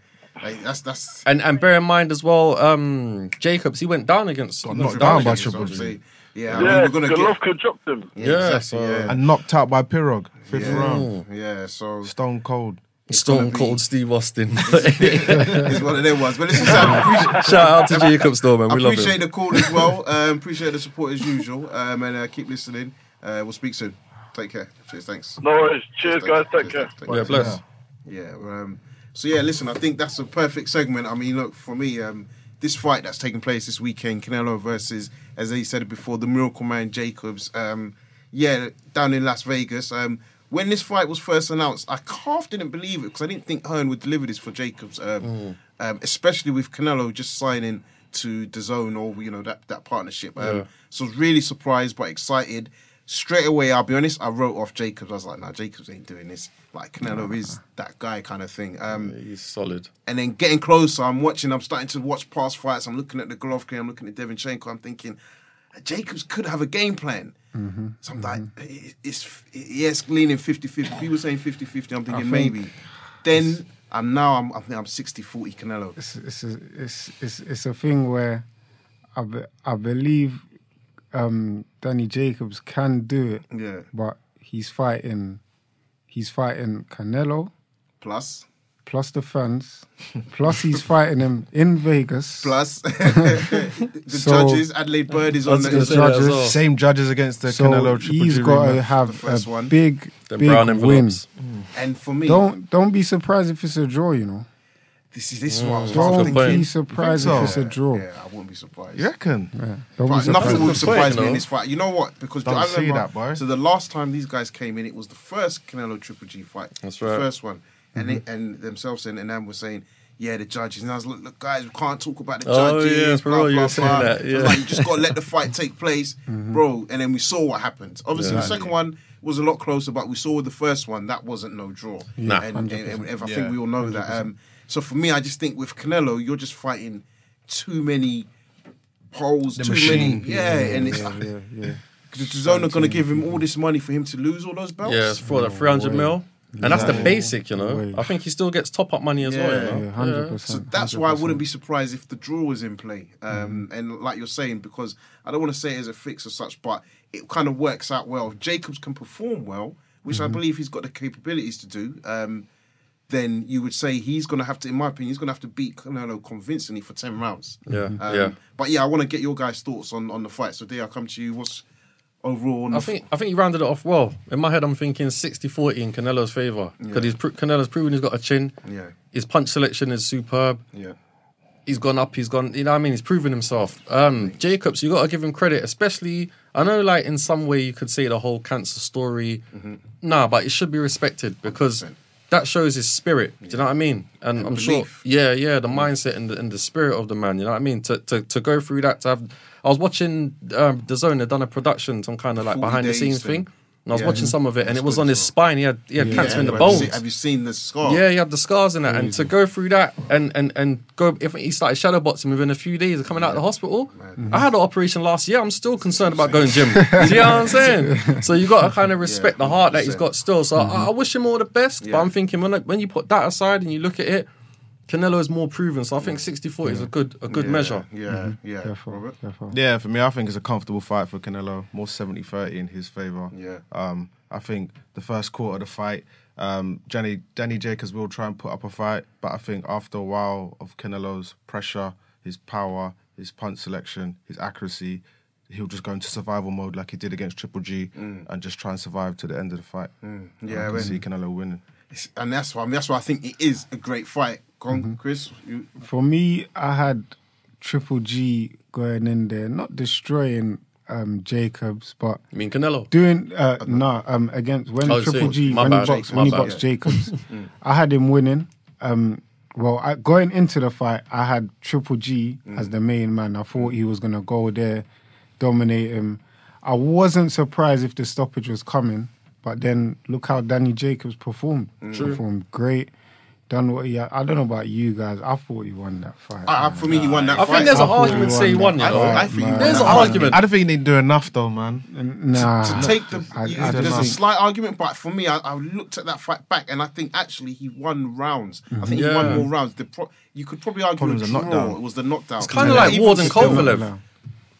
like, that's that's and and bear in mind as well, um, Jacobs, he went down against, Got knocked knocked down by against- Triple G. saying. Yeah, I mean, we're gonna get. Golovkin dropped him. Yeah, Yeah, exactly, so- yeah. And knocked out by Pirog, fifth yeah, round. yeah. So Stone cold. Stone gonna Cold Steve Austin. *laughs* *laughs* it's one of them ones. But listen, Sam, appreciate, Shout out to Jacobs though, man. We love it. appreciate him. the call as well. Um, appreciate the support as usual. Um, and uh, keep listening. Uh, we'll speak soon. Take care. Cheers. Thanks. No worries. Cheers, guys. Take care. Cheers, Yeah, bless. Yeah. Um, so yeah, listen. I think that's a perfect segment. I mean, look for me, um, this fight that's taking place this weekend, Canelo versus, as he said before, the Miracle Man Jacobs. Um, yeah, down in Las Vegas. When this fight was first announced, I half didn't believe it because I didn't think Hearn would deliver this for Jacobs, um, um, especially with Canelo just signing to the DAZN or you know that that partnership. Um, Yeah. So I was really surprised but excited. Straight away, I'll be honest, I wrote off Jacobs. I was like, nah, Jacobs ain't doing this. Like Canelo is that guy kind of thing. Um, He's solid. and then getting closer, I'm watching, I'm starting to watch past fights. I'm looking at the Golovkin, I'm looking at Derevyanchenko. I'm thinking, Jacobs could have a game plan. So I'm like, it- it's, yes, leaning 50 50. People saying 50 50. I'm thinking think maybe. Then I'm now, I'm, I think I'm 60 40 Canelo. it's it's a, it's, it's it's a thing where I be, I believe um, Danny Jacobs can do it, Yeah. but he's fighting he's fighting Canelo Plus, plus the fans, plus he's fighting him in Vegas. plus *laughs* the *laughs* So- judges, Adalaide Byrd is on was the the say judges. well. Same judges against the so Canelo Triple he's G got to rematch. have The first a one. big Them big brown win. envelopes. And for me, Don't don't be surprised if it's a draw. You know, this is this is what I was Don't half don't thinking. be surprised You if think it's a draw. Yeah, I wouldn't be surprised. You reckon? Yeah. Don't But be nothing surprised. would That's the surprise point, me in though. this fight. You know what? Because Don't I say remember, that, boy. So the last time these guys came in, it was the first Canelo Triple G fight. That's The right. first one, and they, and themselves and and Nam were saying. Yeah, the judges. And I was like, look, guys, we can't talk about the Oh, judges. yeah, blah, you blah, saying blah. that, So yeah. like, you just got to let the fight take place, *laughs* bro. And then we saw what happened. Obviously, the second one was a lot closer, but we saw the first one, that wasn't no draw. Nah. And, and, and, and I think we all know that. Um, so for me, I just think with Canelo, you're just fighting too many holes, The too machine. many. Yeah, and it's Yeah, yeah, yeah. *laughs* because the DAZN are going to give him all this money for him to lose all those belts. Yeah, it's for the 300 way. mil. And that's the basic, you know. way. I think he still gets top up money as well, you know. Yeah, hundred Yeah. percent. So that's why I wouldn't be surprised if the draw was in play. Um, And like you're saying, because I don't want to say it as a fix or such, but it kind of works out well. If Jacobs can perform well, which I believe he's got the capabilities to do, um, then you would say he's going to have to, in my opinion, he's going to have to beat Canelo convincingly for 10 rounds. Yeah, Um, yeah. But yeah, I want to get your guys' thoughts on, on the fight. So, Dee, I'll come to you. What's overall on I think I think he rounded it off well. In my head, I'm thinking 60-40 in Canelo's favour because he's pro- Canelo's proven he's got a chin. Yeah, His punch selection is superb. yeah. He's gone up. He's gone. You know, what I mean, he's proven himself. Um, Jacobs, you got to give him credit, especially. I know, like in some way, you could say the whole cancer story. Nah, but it should be respected because 100%. That shows his spirit. Do you know what I mean? And, And I'm belief. sure, yeah, yeah, the mindset and the, and the spirit of the man. You know what I mean? To to to go through that. To have, I was watching um, the Zone. They'd done a production, some kind of like behind the scenes thing. thing. And I was Yeah. watching some of it, and it was on his spine. He had he had cancer in the have you bones. seen- Have you seen the scar? Yeah, he had the scars in it, and to go through that and and and go. If he started shadow boxing within a few days of coming out of the hospital, I had an operation last year. I'm still concerned about going gym. *laughs* Do you know what I'm saying? So you got to kind of respect the heart that he's 100%. got still. So I, I wish him all the best. But I'm thinking when when you put that aside and you look at it, Canelo is more proven. So I think 60-40 is a good a good Yeah, measure. Yeah, yeah. Careful, Robert? careful. Yeah, for me, I think it's a comfortable fight for Canelo. More 70-30 in his favour. Yeah. Um, I think the first quarter of the fight, um, Danny, Danny Jacobs will try and put up a fight, but I think after a while of Canelo's pressure, his power, his punch selection, his accuracy, he'll just go into survival mode like he did against Triple G and just try and survive to the end of the fight. Yeah, I can when- see Canelo winning. It's- and that's why that's why I think it is a great fight. Go on, Chris. You, For me, I had Triple G going in there, not destroying um, Jacobs, but I mean Canelo. doing uh, no um against when Oh, Triple see, G my when bad, he boxed when he boxed yeah. Jacobs, *laughs* I had him winning. Um, well, I, going into the fight, I had Triple G as the main man. I thought he was gonna go there, dominate him. I wasn't surprised if the stoppage was coming, but then look how Danny Jacobs performed. Performed great. Done what he. Had. I don't know about you guys. I thought he won that fight. I, I, for me, he won that fight. I fight. think there's I an thought argument he to say he won won. You I, know, I think he won there's that an fight. argument. I don't think he didn't do enough though, man. nah, to take the I- you- I don't there's a slight argument, but for me, I, I looked at that fight back, and I think actually he won rounds. I think he won more rounds. The pro- you could probably argue Probably a was a draw. knockdown. It was the knockdown. It's kind of Yeah, like even Ward and still- Kovalev.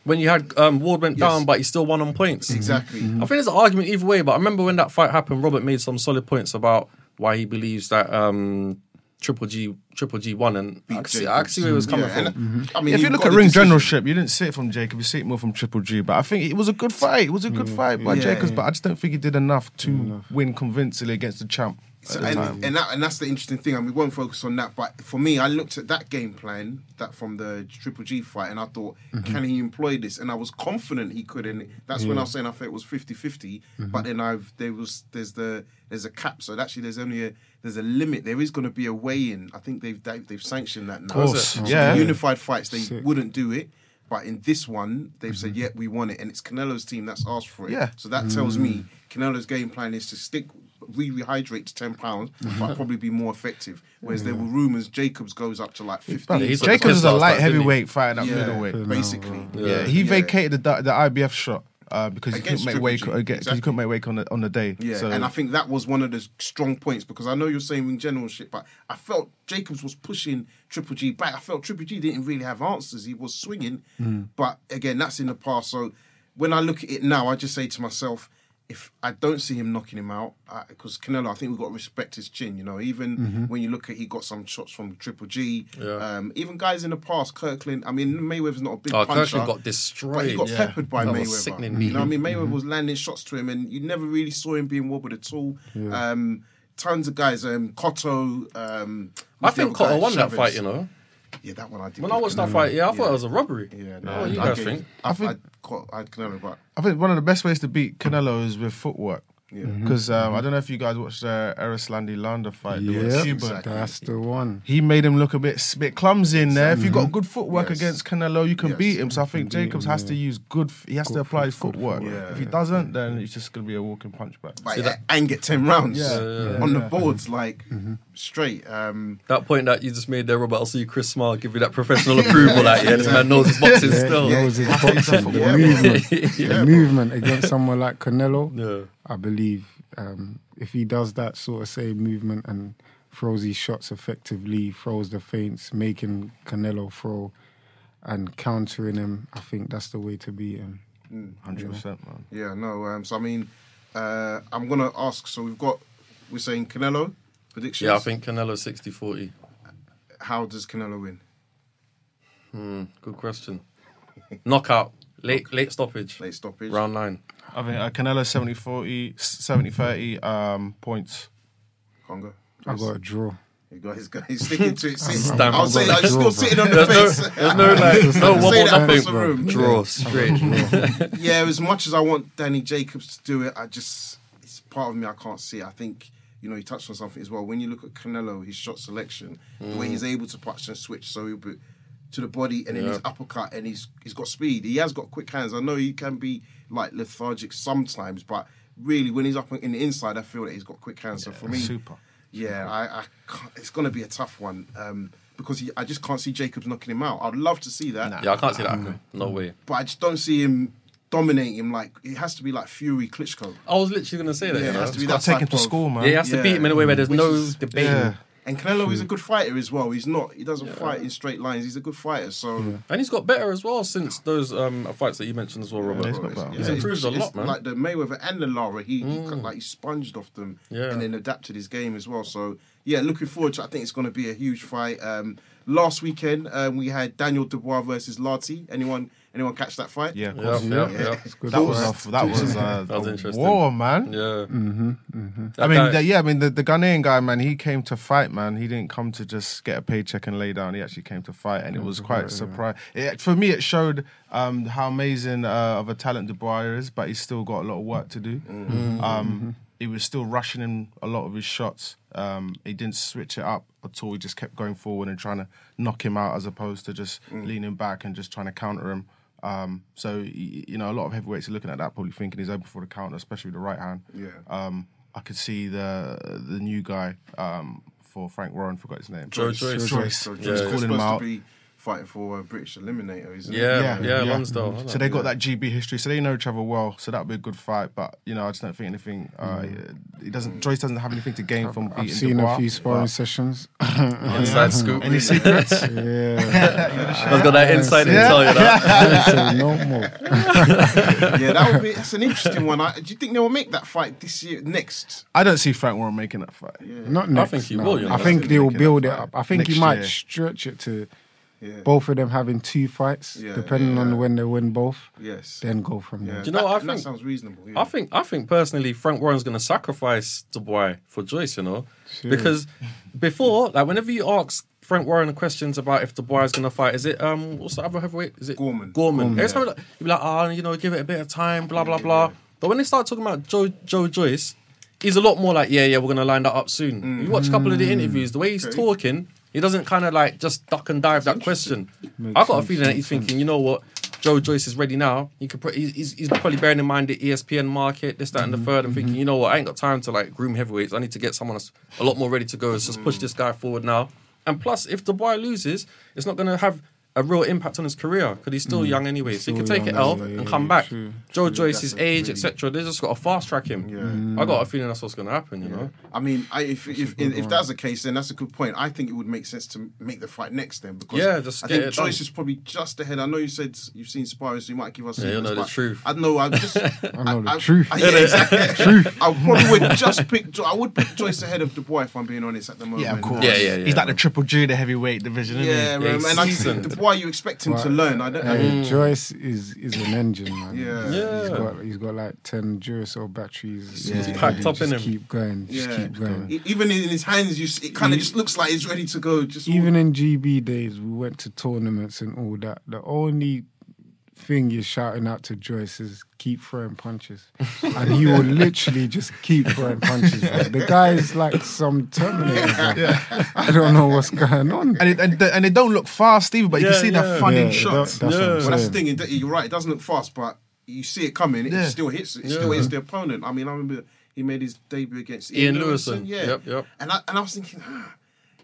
when you had um, Ward went Yes. down, but he still won on points. Exactly. I think there's an argument either way, but I remember when that fight happened, Robert made some solid points about why he believes that um, Triple G Triple G won, and I can see, I can see where it was coming Yeah, from. and, I mean, if you look at ring generalship, you didn't see it from Jacob. You see it more from Triple G. But I think it was a good fight. It was a good fight by Yeah, Jacobs. yeah. But I just don't think he did enough to win convincingly against the champ. So, and, and, that, and that's the interesting thing, and we won't focus on that. But for me, I looked at that game plan, that from the Triple G fight, and I thought, Mm-hmm. can he employ this? And I was confident he could. And that's when I was saying I thought it was 50-50. Mm-hmm. But then I've there was there's the there's a cap, so actually there's only a there's a limit. There is going to be a weigh in. I think they've they've, sanctioned that now. Of course, So yeah. unified fights they Sick. wouldn't do it. But in this one, they've said, "Yeah, we want it," and it's Canelo's team that's asked for it. Yeah. So that tells me Canelo's game plan is to stick, rehydrate to ten pounds, *laughs* but probably be more effective. Whereas there were rumors Jacobs goes up to like fifteen. he's So Jacobs is a light fight, he? heavyweight fighting at yeah, middleweight. basically. Yeah, he vacated the the IBF shot uh, because he Against couldn't make Triple weight. G, uh, get- 'cause exactly. He couldn't make weight on the on the day. Yeah, so, and I think that was one of the strong points because I know you're saying in general shit, but I felt Jacobs was pushing Triple G back. I felt Triple G didn't really have answers. He was swinging, but again, that's in the past. So when I look at it now, I just say to myself, if I don't see him knocking him out, because Canelo, I think we've got to respect his chin. You know, even when you look at he got some shots from Triple G, Yeah. um, even guys in the past, Kirkland. I mean, Mayweather's not a big Oh, puncher. Kirkland got destroyed. But he got Yeah. peppered by That was Mayweather. You know I mean? Mayweather was landing shots to him, and you never really saw him being wobbled at all. Um, tons of guys, um, Cotto. Um, I think guy? Cotto won that fight. You know, Yeah, that one I did. when I watched that fight, yeah, I thought it was a robbery. Yeah, oh, what do you guys gave- think? I, I think- I, caught, I had Canelo, but I think one of the best ways to beat Canelo is with footwork. Yeah. Mm-hmm. Because um, I mm-hmm. don't know if you guys watched uh, the Erislandy Lara fight. Yeah, exactly. that's the one. He made him look a bit bit clumsy in there. If you've got mm-hmm. good footwork Yes. against Canelo, you can Yes. beat him. So I think Jacobs has to use good. He has to apply his foot- good footwork. footwork. If he Yeah. doesn't, then it's just going to be a walking punchback. But, See that- and get ten rounds Yeah, yeah, on the boards, like straight. Um, That point that you just made there, Robert, I'll see Chris Smile give you that professional *laughs* approval. That yeah, this man knows his boxing Yeah, still. he knows his boxing, the movement, the movement against someone like Canelo. Yeah. I believe um, if he does that sort of same movement and throws his shots effectively, throws the feints, making Canelo throw and countering him, I think that's the way to beat him. Hundred percent, man. yeah, no. Um, so I mean, uh, I'm gonna ask. So we've got. We're saying Canelo predictions. Yeah, I think Canelo 60-40. How does Canelo win? Hmm, good question. Knockout, late late stoppage, Late stoppage. round nine. I think uh, Canelo 70 40, 70 30 um, points. Kongo. I got a draw. He got his guy. He's sticking to it. Sit- Damn, I was saying, I've like, still sitting on the There's no, fence. there's no like, *laughs* no Say wobble, that across nothing. the room. Draw straight. *laughs* yeah, as much as I want Danny Jacobs to do it, I just it's part of me I can't see it. I think you know he touched on something as well. When you look at Canelo, his shot selection, the way he's able to punch and switch, so he'll be to the body and then his uppercut, and he's he's got speed. He has got quick hands. I know he can be like lethargic sometimes, but really when he's up in the inside, I feel that he's got quick hands. So for me, Super. yeah, I, I can't, it's going to be a tough one um, because he, I just can't see Jacobs knocking him out. I'd love to see that Yeah, I can't see that happen. No way. but I just don't see him dominating him like it has to be like Fury Klitschko. I was literally gonna say that. Yeah, you it has to be that take him type to of- school, man. Yeah, he has to beat him in a way where there's Which no is- debate. Yeah. And Canelo is a good fighter as well. He's not. He doesn't fight in straight lines. He's a good fighter. So And he's got better as well since those um, fights that you mentioned as well, Robert. he's got better. He's improved a lot, it's man. Like the Mayweather and the Lara, he, he cut- like he sponged off them Yeah. and then adapted his game as well. So yeah, looking forward to. I think it's going to be a huge fight. Um, last weekend um, we had Daniel Dubois versus Lartey. Anyone anyone catch that fight? Yeah, of Yeah, course. yeah, Yeah. yeah. It's good. That was a, that was uh, *laughs* That was a interesting. war, man. Yeah. I mean, the- yeah, I mean the, the Ghanaian guy, man, he came to fight, man. He didn't come to just get a paycheck and lay down. He actually came to fight, and it was quite surprising. It, for me, it showed um, how amazing uh, of a talent Dubois is, but he's still got a lot of work to do. Um, he was still rushing in a lot of his shots. Um, he didn't switch it up at all. He just kept going forward and trying to knock him out, as opposed to just leaning back and just trying to counter him. Um, so you know, a lot of heavyweights are looking at that, probably thinking he's open for the counter, especially with the right hand. Yeah. Um, I could see the the new guy um, for Frank Warren. Forgot his name. Joe Joyce. Joyce. So Yeah, Joyce yeah. Calling him out. to be fighting for a British Eliminator, isn't it? Yeah, Yeah, yeah, yeah. Lonsdale. So they got that GB history, so they know each other well. So that'll be a good fight. But you know, I just don't think anything. Uh, he doesn't. Joyce doesn't have anything to gain from beating I've seen Dubois, a few sparring sessions. *laughs* Inside scoop. Any secrets? *laughs* yeah. *laughs* I've got that inside Yeah. intel, you know. I no more. yeah, that would be. It's an interesting one. I, do you think they will make that fight this year? Next? I don't see Frank Warren making that fight. Not next. I think he no. will. I think I they will build it up. I think next he might year. stretch it to Yeah. both of them having two fights, Yeah, depending yeah, on when they win both. Yes. Then go from Yeah. there. Do you know what I think? That sounds reasonable. Yeah. I think I think personally Frank Warren's going to sacrifice Dubois for Joyce, you know, because before like whenever you ask Frank Warren questions about if Dubois is going to fight, is it um what's the other heavyweight? Is it Gorman. Gorman. Every time like, you'd be like, oh, you know, give it a bit of time, blah blah blah. But when they start talking about Joe Joe Joyce, he's a lot more like, yeah, yeah, we're going to line that up soon. Mm. You watch a couple of the interviews, the way he's talking, he doesn't kind of like just duck and dive that question. I got a feeling that he's thinking, you know what, Joe Joyce is ready now. He could, put, he's, he's probably bearing in mind the ESPN market, this, that, and the mm-hmm. third, and thinking, mm-hmm. you know what, I ain't got time to like groom heavyweights. I need to get someone that's a lot more ready to go. Let's just push mm. this guy forward now. And plus, if Dubois loses, it's not going to have a real impact on his career because he's still mm. young anyway. So he can take it young, L yeah, and yeah, come back. true. Joe Joyce, his that's age, etc. They just got to fast track him. Yeah. Mm. I got a feeling that's what's going to happen. You know. I mean, I, if if, if, if that's the case, then that's a good point. I think it would make sense to make the fight next then because Yeah, just I get think it Joyce done. is probably just ahead. I know you said you've seen sparring, so you might give us. Yeah, you'll know the truth. I know. I just *laughs* I know the I, truth. I, yeah, exactly. *laughs* truth. I probably would just pick. Jo- I would pick Joyce ahead of Dubois if I'm being honest at the moment. Yeah, of course. Yeah, yeah, yeah. He's like the triple G, the heavyweight division. Isn't Yeah, he? Yeah, he's and I seasoned. think Dubois, you expect him to learn. I don't. Hey, Joyce is is an engine, man. Yeah. Yeah. He's got he's got like ten Duracell batteries. He's packed up in Just him. Keep going. Just Yeah. keep going. Even in his hands, you s- it kind of just looks like he's ready to go. Just Even in GB days, we went to tournaments and all that. The only thing you're shouting out to Joyce is keep throwing punches, and he will literally just keep throwing punches. bro. The guy is like some Terminator. bro. I don't know what's going on. And, it, and, they, and they don't look fast either, but you can see yeah. they're funny Yeah, shots. that- that's what Yeah. Well, that's the thing. You're right. It doesn't look fast, but you see it coming. It Yeah. still hits. It still hits the opponent. I mean, I remember he made his debut against Ian Ian, Lewison. Yeah. Yep, yep. And I and I was thinking, ah,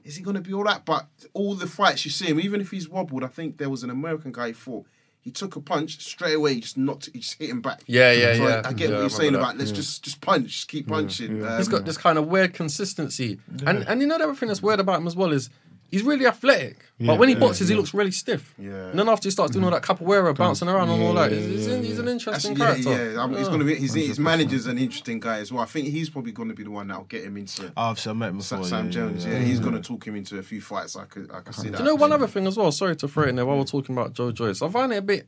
is he going to be all that? But all the fights you see him, even if he's wobbled, I think there was an American guy he fought. He took a punch straight away. He just knocked. He just hit him back. Yeah, yeah, So I- yeah. I, get Yeah, what you're saying remember about let's just just punch, just keep punching. Um, He's got this kind of weird consistency, and and you know the other thing that's weird about him as well is he's really athletic, but when he boxes, he looks really stiff. Yeah. And then after he starts doing all that capoeira, bouncing around and all that, he's, he's, an- he's an interesting yeah, character. yeah. I mean, he's going to be. His, his manager's an interesting guy as well. I think he's probably going to be the one that'll get him into. Oh, I've met him before. Sam yeah, Jones, yeah, yeah, yeah. he's going to talk him into a few fights. I could, I could see that. Do you know one other thing as well? Sorry to throw it in there while we're talking about Joe Joyce. I find it a bit.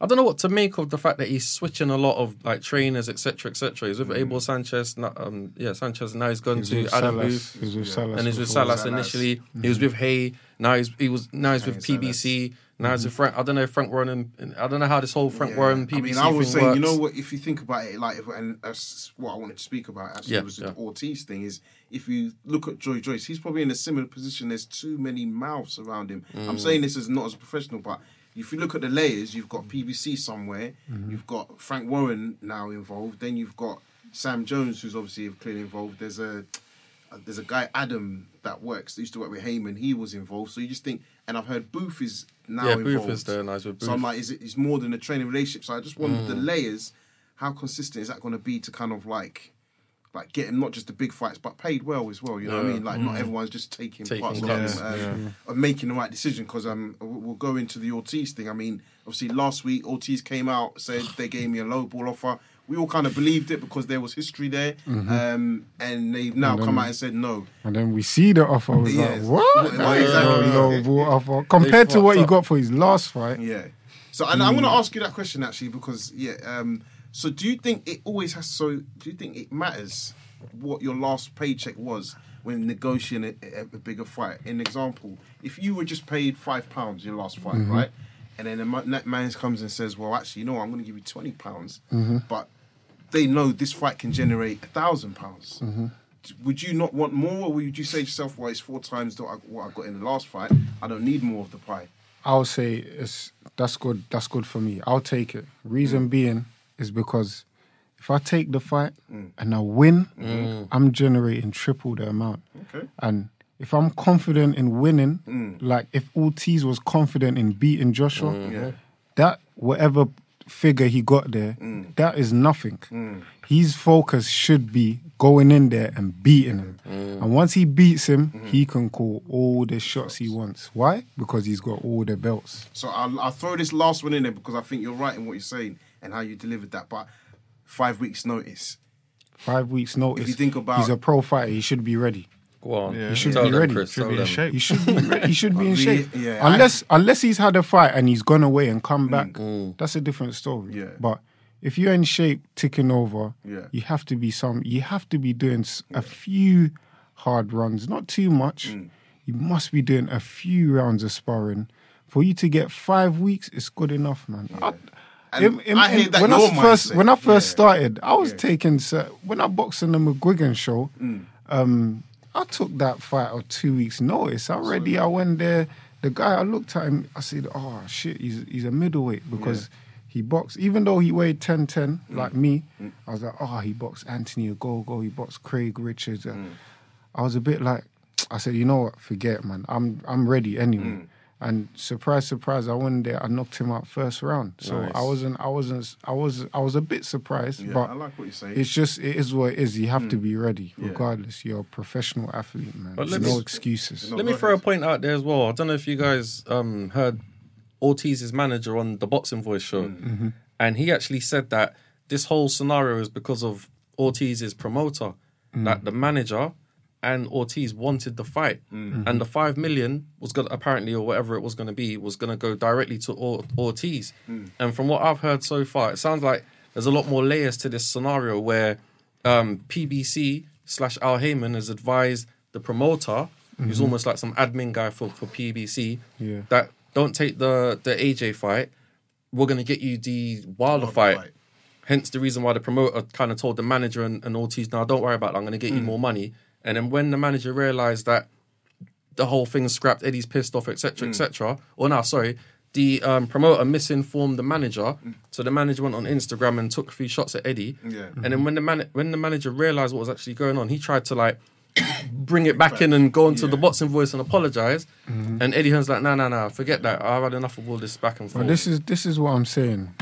I don't know what to make of the fact that he's switching a lot of like trainers, etc., etc. He's with Mm. Abel Sanchez, no- um, yeah, Sanchez. Now he's gone He's to Adam. Booth, He's with Salas and he's with. Salas Salas. initially. He was with Haye. Now he's he was now he's with PBC. Now he's with Frank. I don't know Frank Warren. And, I don't know how this whole Frank Yeah. Warren PBC I mean, I was saying, works. you know what? If you think about it, like, if, and that's what I wanted to speak about. Actually, Yeah, was yeah. the Ortiz thing. Is if you look at Joy Joyce, he's probably in a similar position. There's too many mouths around him. Mm. I'm saying this as not as a professional, but if you look at the layers, you've got PBC somewhere, Mm-hmm. you've got Frank Warren now involved, then you've got Sam Jones, who's obviously clearly involved. There's a uh, there's a guy Adam that works that used to work with Heyman. He was involved. So you just think, and I've heard Booth is now Yeah, involved. Booth is there. He's with So I'm like, is it is more than a training relationship? So I just wonder Mm. the layers. How consistent is that going to be to kind of like, like get him not just the big fights, but paid well as well? You know what I mean? Like not everyone's just taking, Taking parts of cuts. him, um, of making the right decision. Because um, we'll we'll go into the Ortiz thing. I mean, obviously last week Ortiz came out said *sighs* they gave me a low ball offer. we all kind of believed it because there was history there, um, and they've now come out and said no. And then we see the offer. I was Yes. like, what? What- what exactly? No, no, what offer. Compared to what fucked he got for his last fight. Yeah. So, and I'm going to ask you that question actually because yeah. Um, so, do you think it always has? So, do you think it matters what your last paycheck was when negotiating a, a, bigger fight? An example: if you were just paid five pounds your last fight, mm-hmm. right, and then a ma- man comes and says, "Well, actually, you know, what, I'm going to give you twenty pounds," mm-hmm. but they know this fight can generate a thousand pounds. Mm-hmm. Would you not want more, or would you say to yourself, "Well, it's four times what I, what I got in the last fight. I don't need more of the pie." I'll say it's that's good. That's good for me. I'll take it. Reason mm. being is because if I take the fight and I win, I'm generating triple the amount. Okay. And if I'm confident in winning, mm. like if Ortiz was confident in beating Joshua, mm. Yeah. that whatever figure he got there, mm. that is nothing. His focus should be going in there and beating him. And once he beats him, he can call all the shots he wants. Why? Because he's got all the belts. So I'll, I'll throw this last one in there because I think you're right in what you're saying and how you delivered that. But five weeks notice. Five weeks notice. If you think about- he's a pro fighter, he should be ready. Go on. Yeah. He should tell be them, ready. Chris, Should tell be in them. shape. He should be. Re- he should be *laughs* in shape. yeah, unless unless he's had a fight and he's gone away and come back, Mm. that's a different story. Yeah. But if you're in shape, ticking over, Yeah. you have to be some. You have to be doing s- a few hard runs, not too much. Mm. You must be doing a few rounds of sparring. For you to get five weeks, it's good enough, man. I- And I hear that when I first mindset. when I first Yeah. started, I was Yeah. taking when I boxed in the McGuigan show. Mm. Um, I took that fight or two weeks notice. Already, I went there. The guy, I looked at him. I said, "Oh shit, he's he's a middleweight because he boxed. Even though he weighed 10 10 Mm. like me, I was like, oh, he boxed Anthony Ogogo. He boxed Craig Richards. Mm. I was a bit like, *tsk* I said, you know what? Forget, man. I'm I'm ready anyway. Mm. And surprise, surprise, I went there. I knocked him out first round. So I wasn't. I wasn't. I was. I was a bit surprised, Yeah, but I like what you're saying. it's just it is what it is. You have to be ready, Yeah. regardless. You're a professional athlete, man. But There's no excuses. Let me throw a point out there as well. I don't know if you guys um, heard Ortiz's manager on the Boxing Voice show, Mm-hmm. and he actually said that this whole scenario is because of Ortiz's promoter, that the manager and Ortiz wanted the fight, mm-hmm. and the five million was going to apparently or whatever it was going to be was going to go directly to or- Ortiz. Mm. And from what I've heard so far, it sounds like there's a lot more layers to this scenario where um, PBC slash Al Haymon has advised the promoter, who's mm-hmm. almost like some admin guy for, for PBC, Yeah. that don't take the the AJ fight. We're gonna get you the Wilder Wilder fight. fight. Hence the reason why the promoter kind of told the manager and, and Ortiz, "Now don't worry about it. I'm gonna get you mm. more money." And then when the manager realized that the whole thing's scrapped, Eddie's pissed off, etc., etc. Mm. Or no, sorry, the um, promoter misinformed the manager, mm. so the manager went on Instagram and took a few shots at Eddie. Yeah. And mm-hmm. then when the man when the manager realized what was actually going on, he tried to like *coughs* bring it back in and go into the boxing voice and apologize. Mm-hmm. And Eddie Hearn's like, no, no, no, forget that. I've had enough of all this back and forth. But this is this is what I'm saying.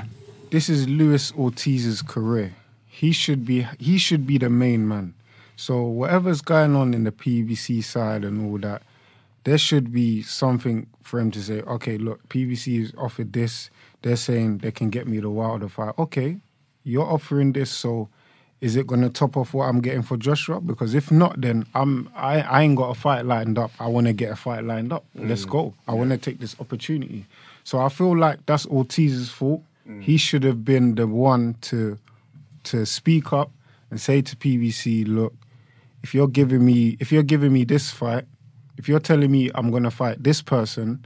This is Luis Ortiz's career. He should be he should be the main man. So whatever's going on in the PBC side and all that, there should be something for him to say. Okay, look, PBC is offered this. They're saying they can get me the Wilder fight. Okay, you're offering this, so is it going to top off what I'm getting for Joshua? Because if not, then I'm I, I ain't got a fight lined up. I want to get a fight lined up. Let's mm. go. I want to take this opportunity. So I feel like that's Ortiz's fault. Mm. He should have been the one to to speak up and say to PBC, look, if you're giving me if you're giving me this fight, if you're telling me I'm gonna fight this person,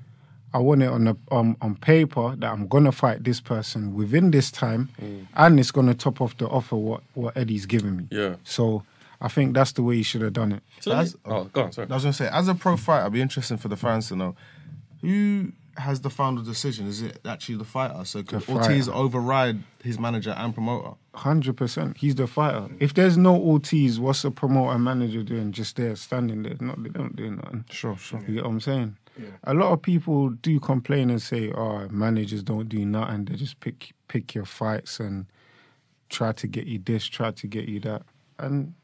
I want it on the um, on paper that I'm gonna fight this person within this time, and it's gonna top off the offer what what Eddie's giving me. Yeah. So I think that's the way he should have done it. So let me- oh, go on, sorry. I was gonna say, as a pro fighter, it'd be interesting for the fans to know who has the final decision. Is it actually the fighter? So could The Ortiz fighter. override his manager and promoter? Hundred percent. He's the fighter. If there's no Ortiz, what's the promoter manager doing? Just there, standing there. Not they don't do nothing. Sure, sure. You get what I'm saying? Yeah. A lot of people do complain and say, "Oh, managers don't do nothing. They just pick pick your fights and try to get you this, try to get you that." And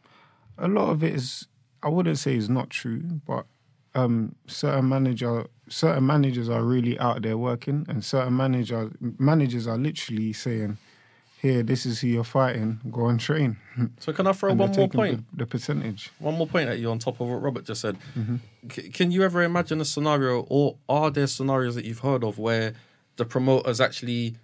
a lot of it is, I wouldn't say is not true, but um, certain manager certain managers are really out there working, and certain manager managers are literally saying, here, this is who you're fighting. Go and train. *laughs* So can I throw And one more point? The, the percentage. One more point at you on top of what Robert just said. Mm-hmm. C- can you ever imagine a scenario, or are there scenarios that you've heard of where the promoter's actually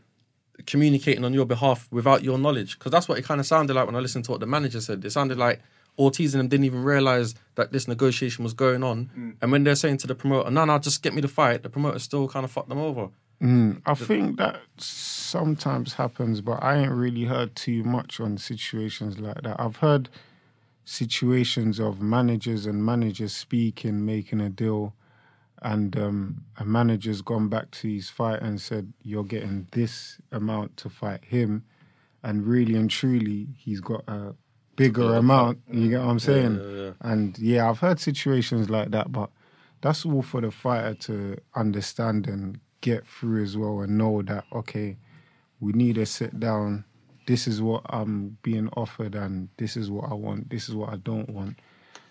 communicating on your behalf without your knowledge? Because that's what it kind of sounded like when I listened to what the manager said. It sounded like Ortiz and them didn't even realize that this negotiation was going on. Mm. And when they're saying to the promoter, "No, no, just get me the fight," the promoter still kind of fucked them over. Mm, I think that sometimes happens, but I ain't really heard too much on situations like that. I've heard situations of managers and managers speaking, making a deal, and um, a manager's gone back to his fight and said, "You're getting this amount to fight him," and really and truly, he's got a bigger amount. You get what I'm saying? yeah, yeah. And yeah, I've heard situations like that, but that's all for the fighter to understand and get through as well and know that okay, we need to sit down. This is what I'm being offered, and this is what I want. This is what I don't want.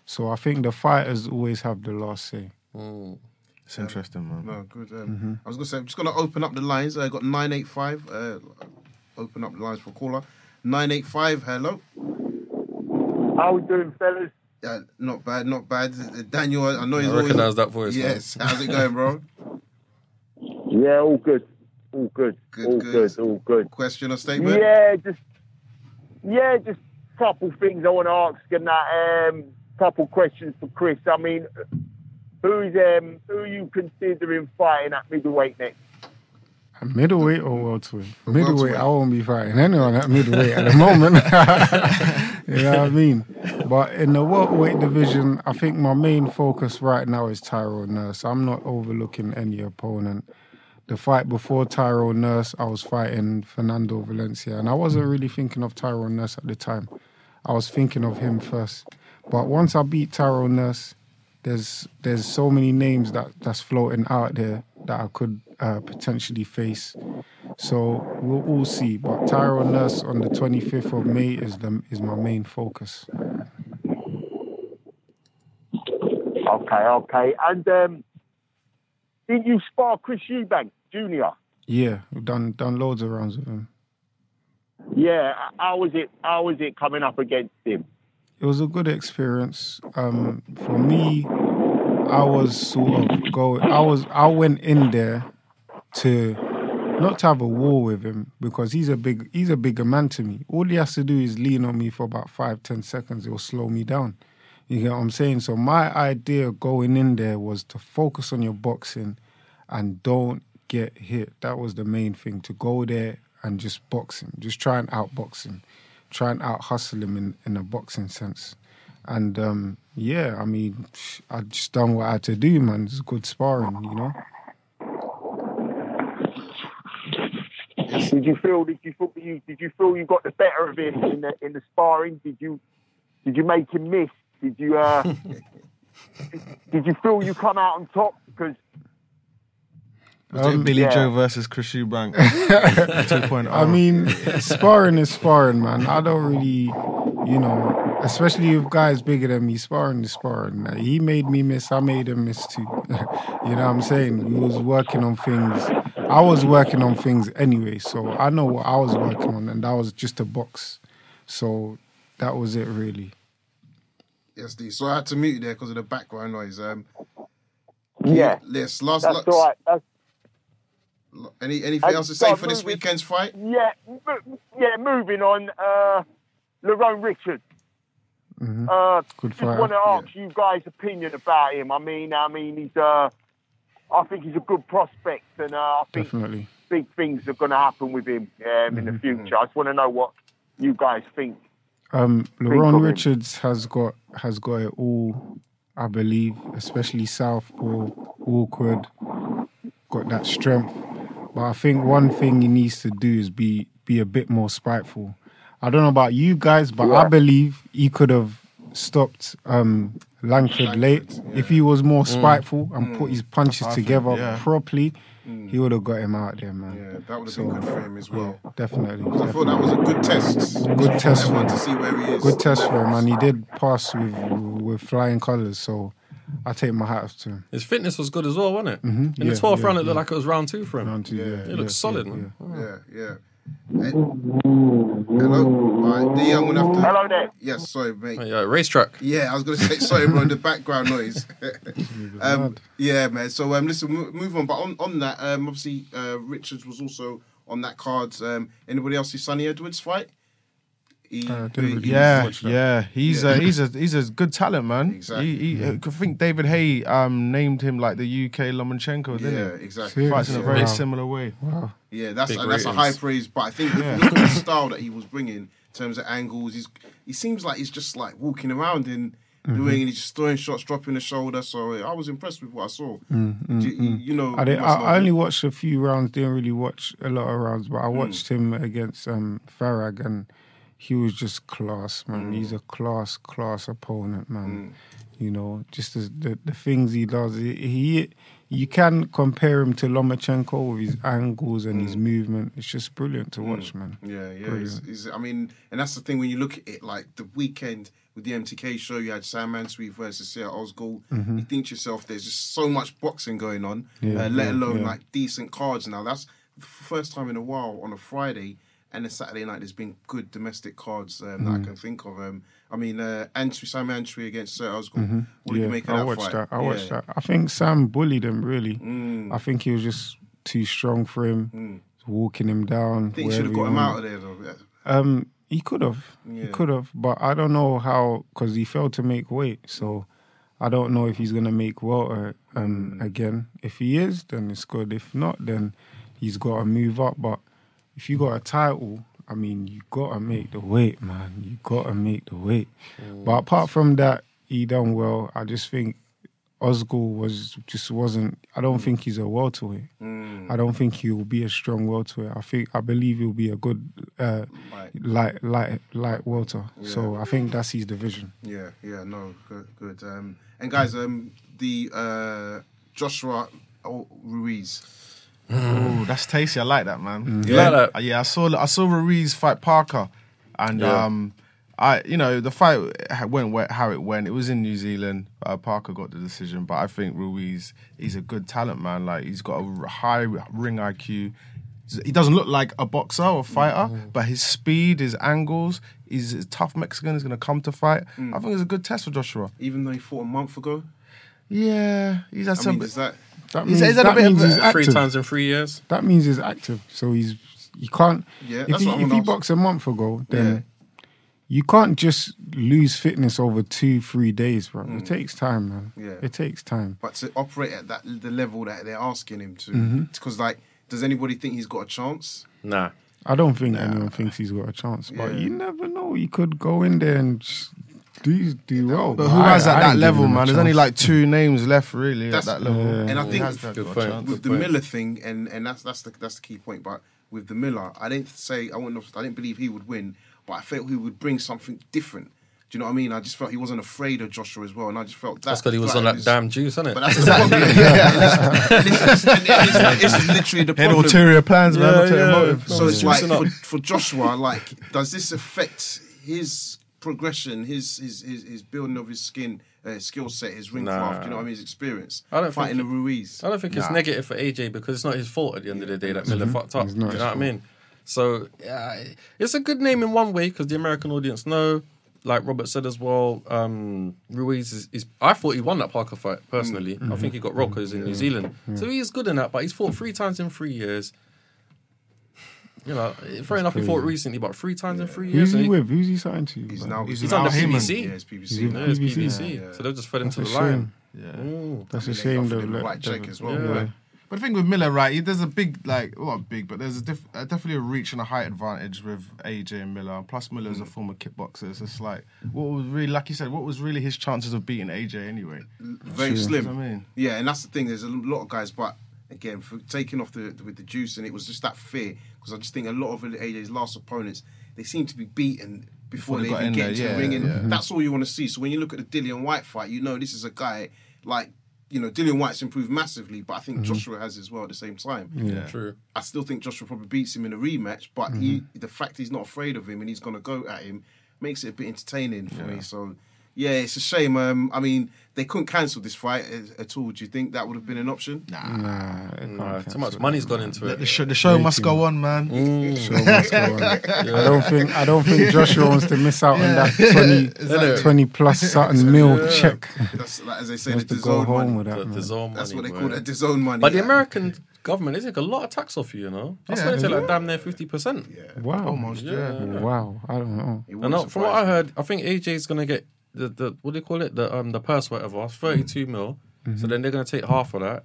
So I think the fighters always have the last say. It's interesting, man. No, good. Um, Mm-hmm. I was gonna say, I'm just gonna open up the lines. I got nine eight five. Uh, open up the lines for caller. Nine eight five. Hello. How we doing, fellas? Yeah, not bad, not bad. Daniel, I know he's I always. recognise that voice. man. Yes. How's it going, bro? *laughs* Yeah, all good. All good. Good, all good. good. All good. Question or statement? Yeah, just yeah, just couple things I want to ask and that um couple questions for Chris. I mean, who's um who are you considering fighting at middleweight next? Middleweight or mm-hmm. welterweight? Middleweight, I won't be fighting anyone at middleweight at the moment. *laughs* you know what I mean? But in the welterweight division, I think my main focus right now is Tyrone Nurse. I'm not overlooking any opponent. The fight before Tyrone Nurse, I was fighting Fernando Valencia, and I wasn't mm. really thinking of Tyrone Nurse at the time. I was thinking of him first. But once I beat Tyrone Nurse, there's there's so many names that that's floating out there that I could uh, potentially face. So we'll all see. But Tyrone Nurse on the 25th of May is the is my main focus. Okay, okay. And um did you spar Chris Eubank Jr.? Yeah, we've done done loads of rounds with him. Yeah, how was it how was it coming up against him? It was a good experience. Um, for me, I was sort of going. I was I went in there to not to have a war with him because he's a big he's a bigger man to me. All he has to do is lean on me for about five ten seconds. It will slow me down. You get what I'm saying? So my idea going in there was to focus on your boxing and don't get hit. That was the main thing. To go there and just box him, just try and outbox him, try and out hustle him in, in a boxing sense. And um, yeah, I mean, I just done what I had to do, man. It's good sparring, you know. Did you feel did you feel you did you feel you got the better of him in the in the sparring? Did you did you make him miss? Did you uh *laughs* did you feel you come out on top? Because Was it Billy yeah. Joe versus Chris Eubank 2.0? *laughs* I mean, sparring is sparring, man. I don't really, you know, especially with guys bigger than me, sparring is sparring. Like, he made me miss, I made him miss too. *laughs* you know what I'm saying? We was working on things. I was working on things anyway, so I know what I was working on, and that was just a box. So that was it, really. Yes, D. So I had to mute you there because of the background noise. Um, yeah, yes, last. that's last all right. That's, Any anything Uh, else to say so for this weekend's fight? yeah, mo- yeah. Moving on, uh, Lerrone Richards. Mhm. Uh, Good just want to ask you guys' opinion about him. I mean, I mean, he's uh, I think he's a good prospect, and uh, I think Definitely. big things are going to happen with him um, in the Mm-hmm. future. I just want to know what you guys think. Um, of Lerrone him. Richards has got has got it all, I believe, especially south southpaw, awkward, got that strength. But I think one thing he needs to do is be be a bit more spiteful. I don't know about you guys, but I believe he could have stopped um, Langford, late if he was more spiteful and put his punches I think, together yeah. properly. He would have got him out there, man. Yeah, that would have So, been good for him as well. Definitely. I thought that was a good test. Good test for him. to see where he is. Good test for him, and he did pass with with flying colours. So I take my hat off to him. His fitness was good as well, wasn't it? Mhm. In Yeah, the 12th yeah, round, it yeah. looked like it was round two for him. Round two, yeah, Yeah. He yeah, looks solid, yeah, man. Yeah, yeah. Eh, Hello. All right, D, I'm gonna have to. Hello there. Yes, sorry, mate. Oh, yeah, racetrack. Yeah, I was gonna say sorry, bro. The background noise. *laughs* *laughs* um, yeah, man. So um, listen, move on. But on, on that, um, obviously, uh, Richards was also on that card. Um, anybody else see Sunny Edwards fight? He, Uh, didn't he- Yeah, yeah, he's Yeah. a he's a he's a good talent, man. Exactly. He, he, I think David Haye um, named him like the UK Lomachenko, didn't yeah, he? exactly. Serious? Fights in a very Wow. similar way. Wow. Yeah, that's uh, that's a high praise. But I think if Yeah. you look at the *coughs* style that he was bringing in terms of angles, he's he seems like he's just like walking around and Mm-hmm. doing, and he's just throwing shots, dropping the shoulder. So I was impressed with what I saw. Do you, you know, Mm-hmm. I, did, I, I only watched a few rounds. Didn't really watch a lot of rounds, but I watched him against um, Farag, and he was just class, man. Hmm. He's a class, class opponent, man. You know, just as the the things he does. He, he you can compare him to Lomachenko with his angles and Hmm. his movement. It's just brilliant to watch, man. Yeah, yeah. He's, he's, I mean, and that's the thing when you look at it, like the weekend with the MTK show, you had Sam Mansweet versus Serdar Ozgul. You think to yourself, there's just so much boxing going on, Mm-hmm. Yeah, uh, let yeah, alone yeah. like decent cards now. That's the first time in a while on a Friday and a Saturday night there's been good domestic cards um, Mm-hmm. that I can think of. Um, I mean, uh, Antwi, Sam Antwi against Serdar Ozgul. What did yeah, you make of I that watched fight? that. I watched Yeah. that. I think Sam bullied him really. Mm. I think he was just too strong for him, walking him down. I think you should have got him he out of there though. Yeah. Um, he could have. He could have, but I don't know how because he failed to make weight. So I don't know if he's gonna make welter um Mm. again. If he is, then it's good. If not, then he's got to move up. But if you got a title, I mean, you gotta make the weight, man. You gotta make the weight. But apart from that, he done well. I just think Ozgul was just wasn't. I don't think he's a welterweight. Mm. I don't think he will be a strong welterweight. I think I believe he'll be a good uh, Light. light light welter. So I think that's his division. Yeah, yeah, no, good, good. Um, and guys, um, the uh, Joshua Ruiz. Oh, that's tasty. I like that, man. You like that? Uh, yeah, I saw I saw Ruiz fight Parker, and Yeah. um, I you know the fight went where- how it went. It was in New Zealand. Uh, Parker got the decision, but I think Ruiz he's a good talent, man. Like he's got a r- high ring IQ. He doesn't look like a boxer or fighter, but his speed, his angles, he's a tough Mexican. He's going to come to fight. I think it's a good test for Joshua. Even though he fought a month ago, Yeah, he's had I some. mean, is that That means, he's had a that bit means a- he's Three times in three years. That means he's active. So he's you can't. Yeah, if that's he, what I'm if he ask. boxed a month ago, then you can't just lose fitness over two three days, bro. It takes time, man. Mm. Yeah. It takes time. but to operate at that the level that they're asking him to, Mm-hmm. because like, does anybody think he's got a chance? Nah. I don't think anyone thinks he's got a chance, but Yeah. you never know. He could go in there and just do do well. But who I- has at that level, giving him a man? There's only like two names left, really, That's- at that level. Yeah. And I think has that Good point. with the. Miller thing, and and that's that's the that's the key point. But with the Miller, I didn't say I wouldn't. have- I didn't believe he would win, but I felt he would bring something different. Do you know what I mean? I just felt he wasn't afraid of Joshua as well, and I just felt that. That's because he was on that damn juice, isn't it? But that's the problem. *laughs* And *laughs* this, and this, this, this is literally the Had problem. ulterior plans, man. Yeah, ulterior yeah. motive. So it's like for, for Joshua, like, does this affect his progression, his his his, his building of his skin, uh, skill set, his ring Nah. craft? You know what I mean? His experience. I don't fighting think the Ruiz. I don't think it's negative for AJ because it's not his fault at the end of the day that Miller fucked up. You know his what I mean? So yeah, it's a good name in one way because the American audience know. Like Robert said as well, um, Ruiz is, is. I thought he won that Parker fight personally. I think he got rocked 'cause he's in New Zealand, so he is good in that. But he's fought three times in three years. You know, fair enough. He fought recently, but three times in three years. Who's and he he- with? Who's he signed to? He's man? now He's He's Al on the Haymon. PBC. Yeah, it's PBC. He's now. Yeah, it's PBC. PBC. Yeah, yeah. So they've just fed him That's to a the line. Yeah. Ooh. That's I a mean, they shame. offered Though, him right check let- as well. Yeah. right? But the thing with Miller, right? he- There's a big, like, well, not big, but there's a diff, uh, definitely a reach and a height advantage with AJ and Miller. Plus, Miller's a former kickboxer. So it's like, what was really, like you said, what was really his chances of beating AJ anyway? Very You know slim. I mean? Yeah, and that's the thing. There's a lot of guys, but again, for taking off the with the juice, and it was just that fear because I just think a lot of AJ's last opponents they seem to be beaten before, Before they they, even get there, into yeah, the ring, and yeah. that's all you want to see. So when you look at the Dillian Whyte fight, you know this is a guy like. You know, Dillian Whyte's improved massively, but I think Joshua has as well at the same time. Yeah. True. I still think Joshua probably beats him in a rematch, but he the fact he's not afraid of him and he's gonna go at him makes it a bit entertaining for me. So Yeah, it's a shame. Um, I mean, they couldn't cancel this fight at, at all. Do you think that would have been an option? Nah. Nah, it Nah, too much money's gone into The it. show, the show must go on, man. Show must go on. *laughs* I don't think I don't think Joshua wants to miss out on that 20, *laughs* Exactly. 20 plus *laughs* something mil check. That's like, as they say, the to go DAZN home money. that. The, man. the That's what they call it, the zone money. But the American government, they take a lot of tax off you, you know? That's Yeah, why they take yeah. like damn near 50%. Yeah. Wow. Almost, yeah. Wow. I don't know. And uh, from what surprise I heard, I think AJ's going to get the, the, what do you call it? The um the purse, whatever, 32 mil. So then they're going to take half of that.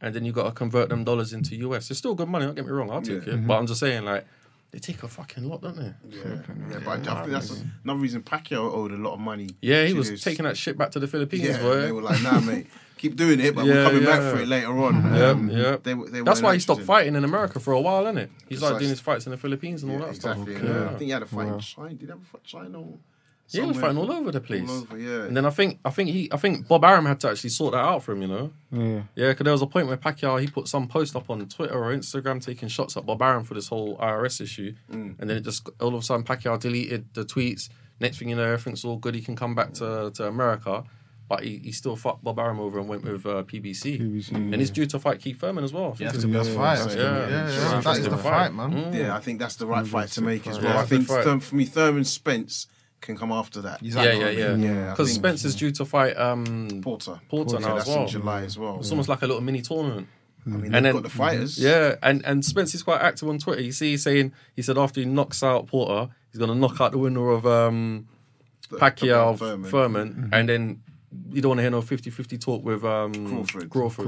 And then you got to convert them dollars into US. It's still good money, don't get me wrong. I'll take it. But I'm just saying, like, they take a fucking lot, don't they? Yeah, yeah, but I think that's another reason Pacquiao owed a lot of money. Yeah, he was his- taking that shit back to the Philippines, Yeah, boy. they were like, "Nah, mate, keep doing it, but Yeah, we're coming back yeah. for it later on." Yeah, Um, yeah. They, they That's weren't why he stopped interested. fighting in America for a while, isn't it? He started doing his fights in the Philippines and all that exactly. stuff. and, Yeah. I think he had a fight Wow. in China. Did he have a fight in China? Or Yeah, he was fighting all over the place. All over, yeah. And then I think I think he I think Bob Arum had to actually sort that out for him, you know. Yeah. Yeah, because there was a point where Pacquiao he put some post up on Twitter or Instagram taking shots at Bob Arum for this whole IRS issue, Mm. and then it just all of a sudden Pacquiao deleted the tweets. Next thing you know, everything's all good. He can come back to, to America, but he, he still fucked Bob Arum over and went with uh, PBC. PBC, and he's due to fight Keith Thurman as well. I think That's the best Yeah, fight. that's Yeah, the- yeah, yeah, yeah, That is the fight, fight. man. yeah, I think that's the right fight to make as well. Yeah, I think good fight. For me, Thurman Spence can come after that. He's Yeah, yeah, yeah. Yeah, Because think- Spence is due to fight um, Porter. Porter now that's as well. in July as well. It's almost like a little mini tournament. I mean, And they've then- got the fighters. Yeah, and and Spence is quite active on Twitter. You see, he's saying he said after he knocks out Porter, he's going to knock out the winner of um, The- Pacquiao the Thurman, Thurman. and then you don't want to hear no 50-50 talk with um, Crawford. Crawford.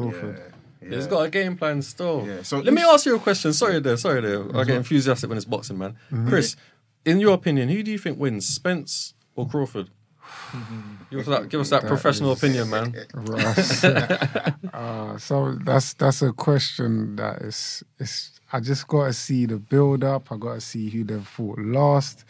Yeah, He's yeah. got a game plan still. Yeah, so Let me ask you a question. Sorry there, sorry there. I get enthusiastic when it's boxing, man. Chris, in your opinion, who do you think wins, Spence or Crawford? *sighs* give us that, give us that, That professional is- opinion, man. *laughs* Ross. *laughs* uh, so that's that's a question that is is I just gotta see the build up. I gotta see who they fought last.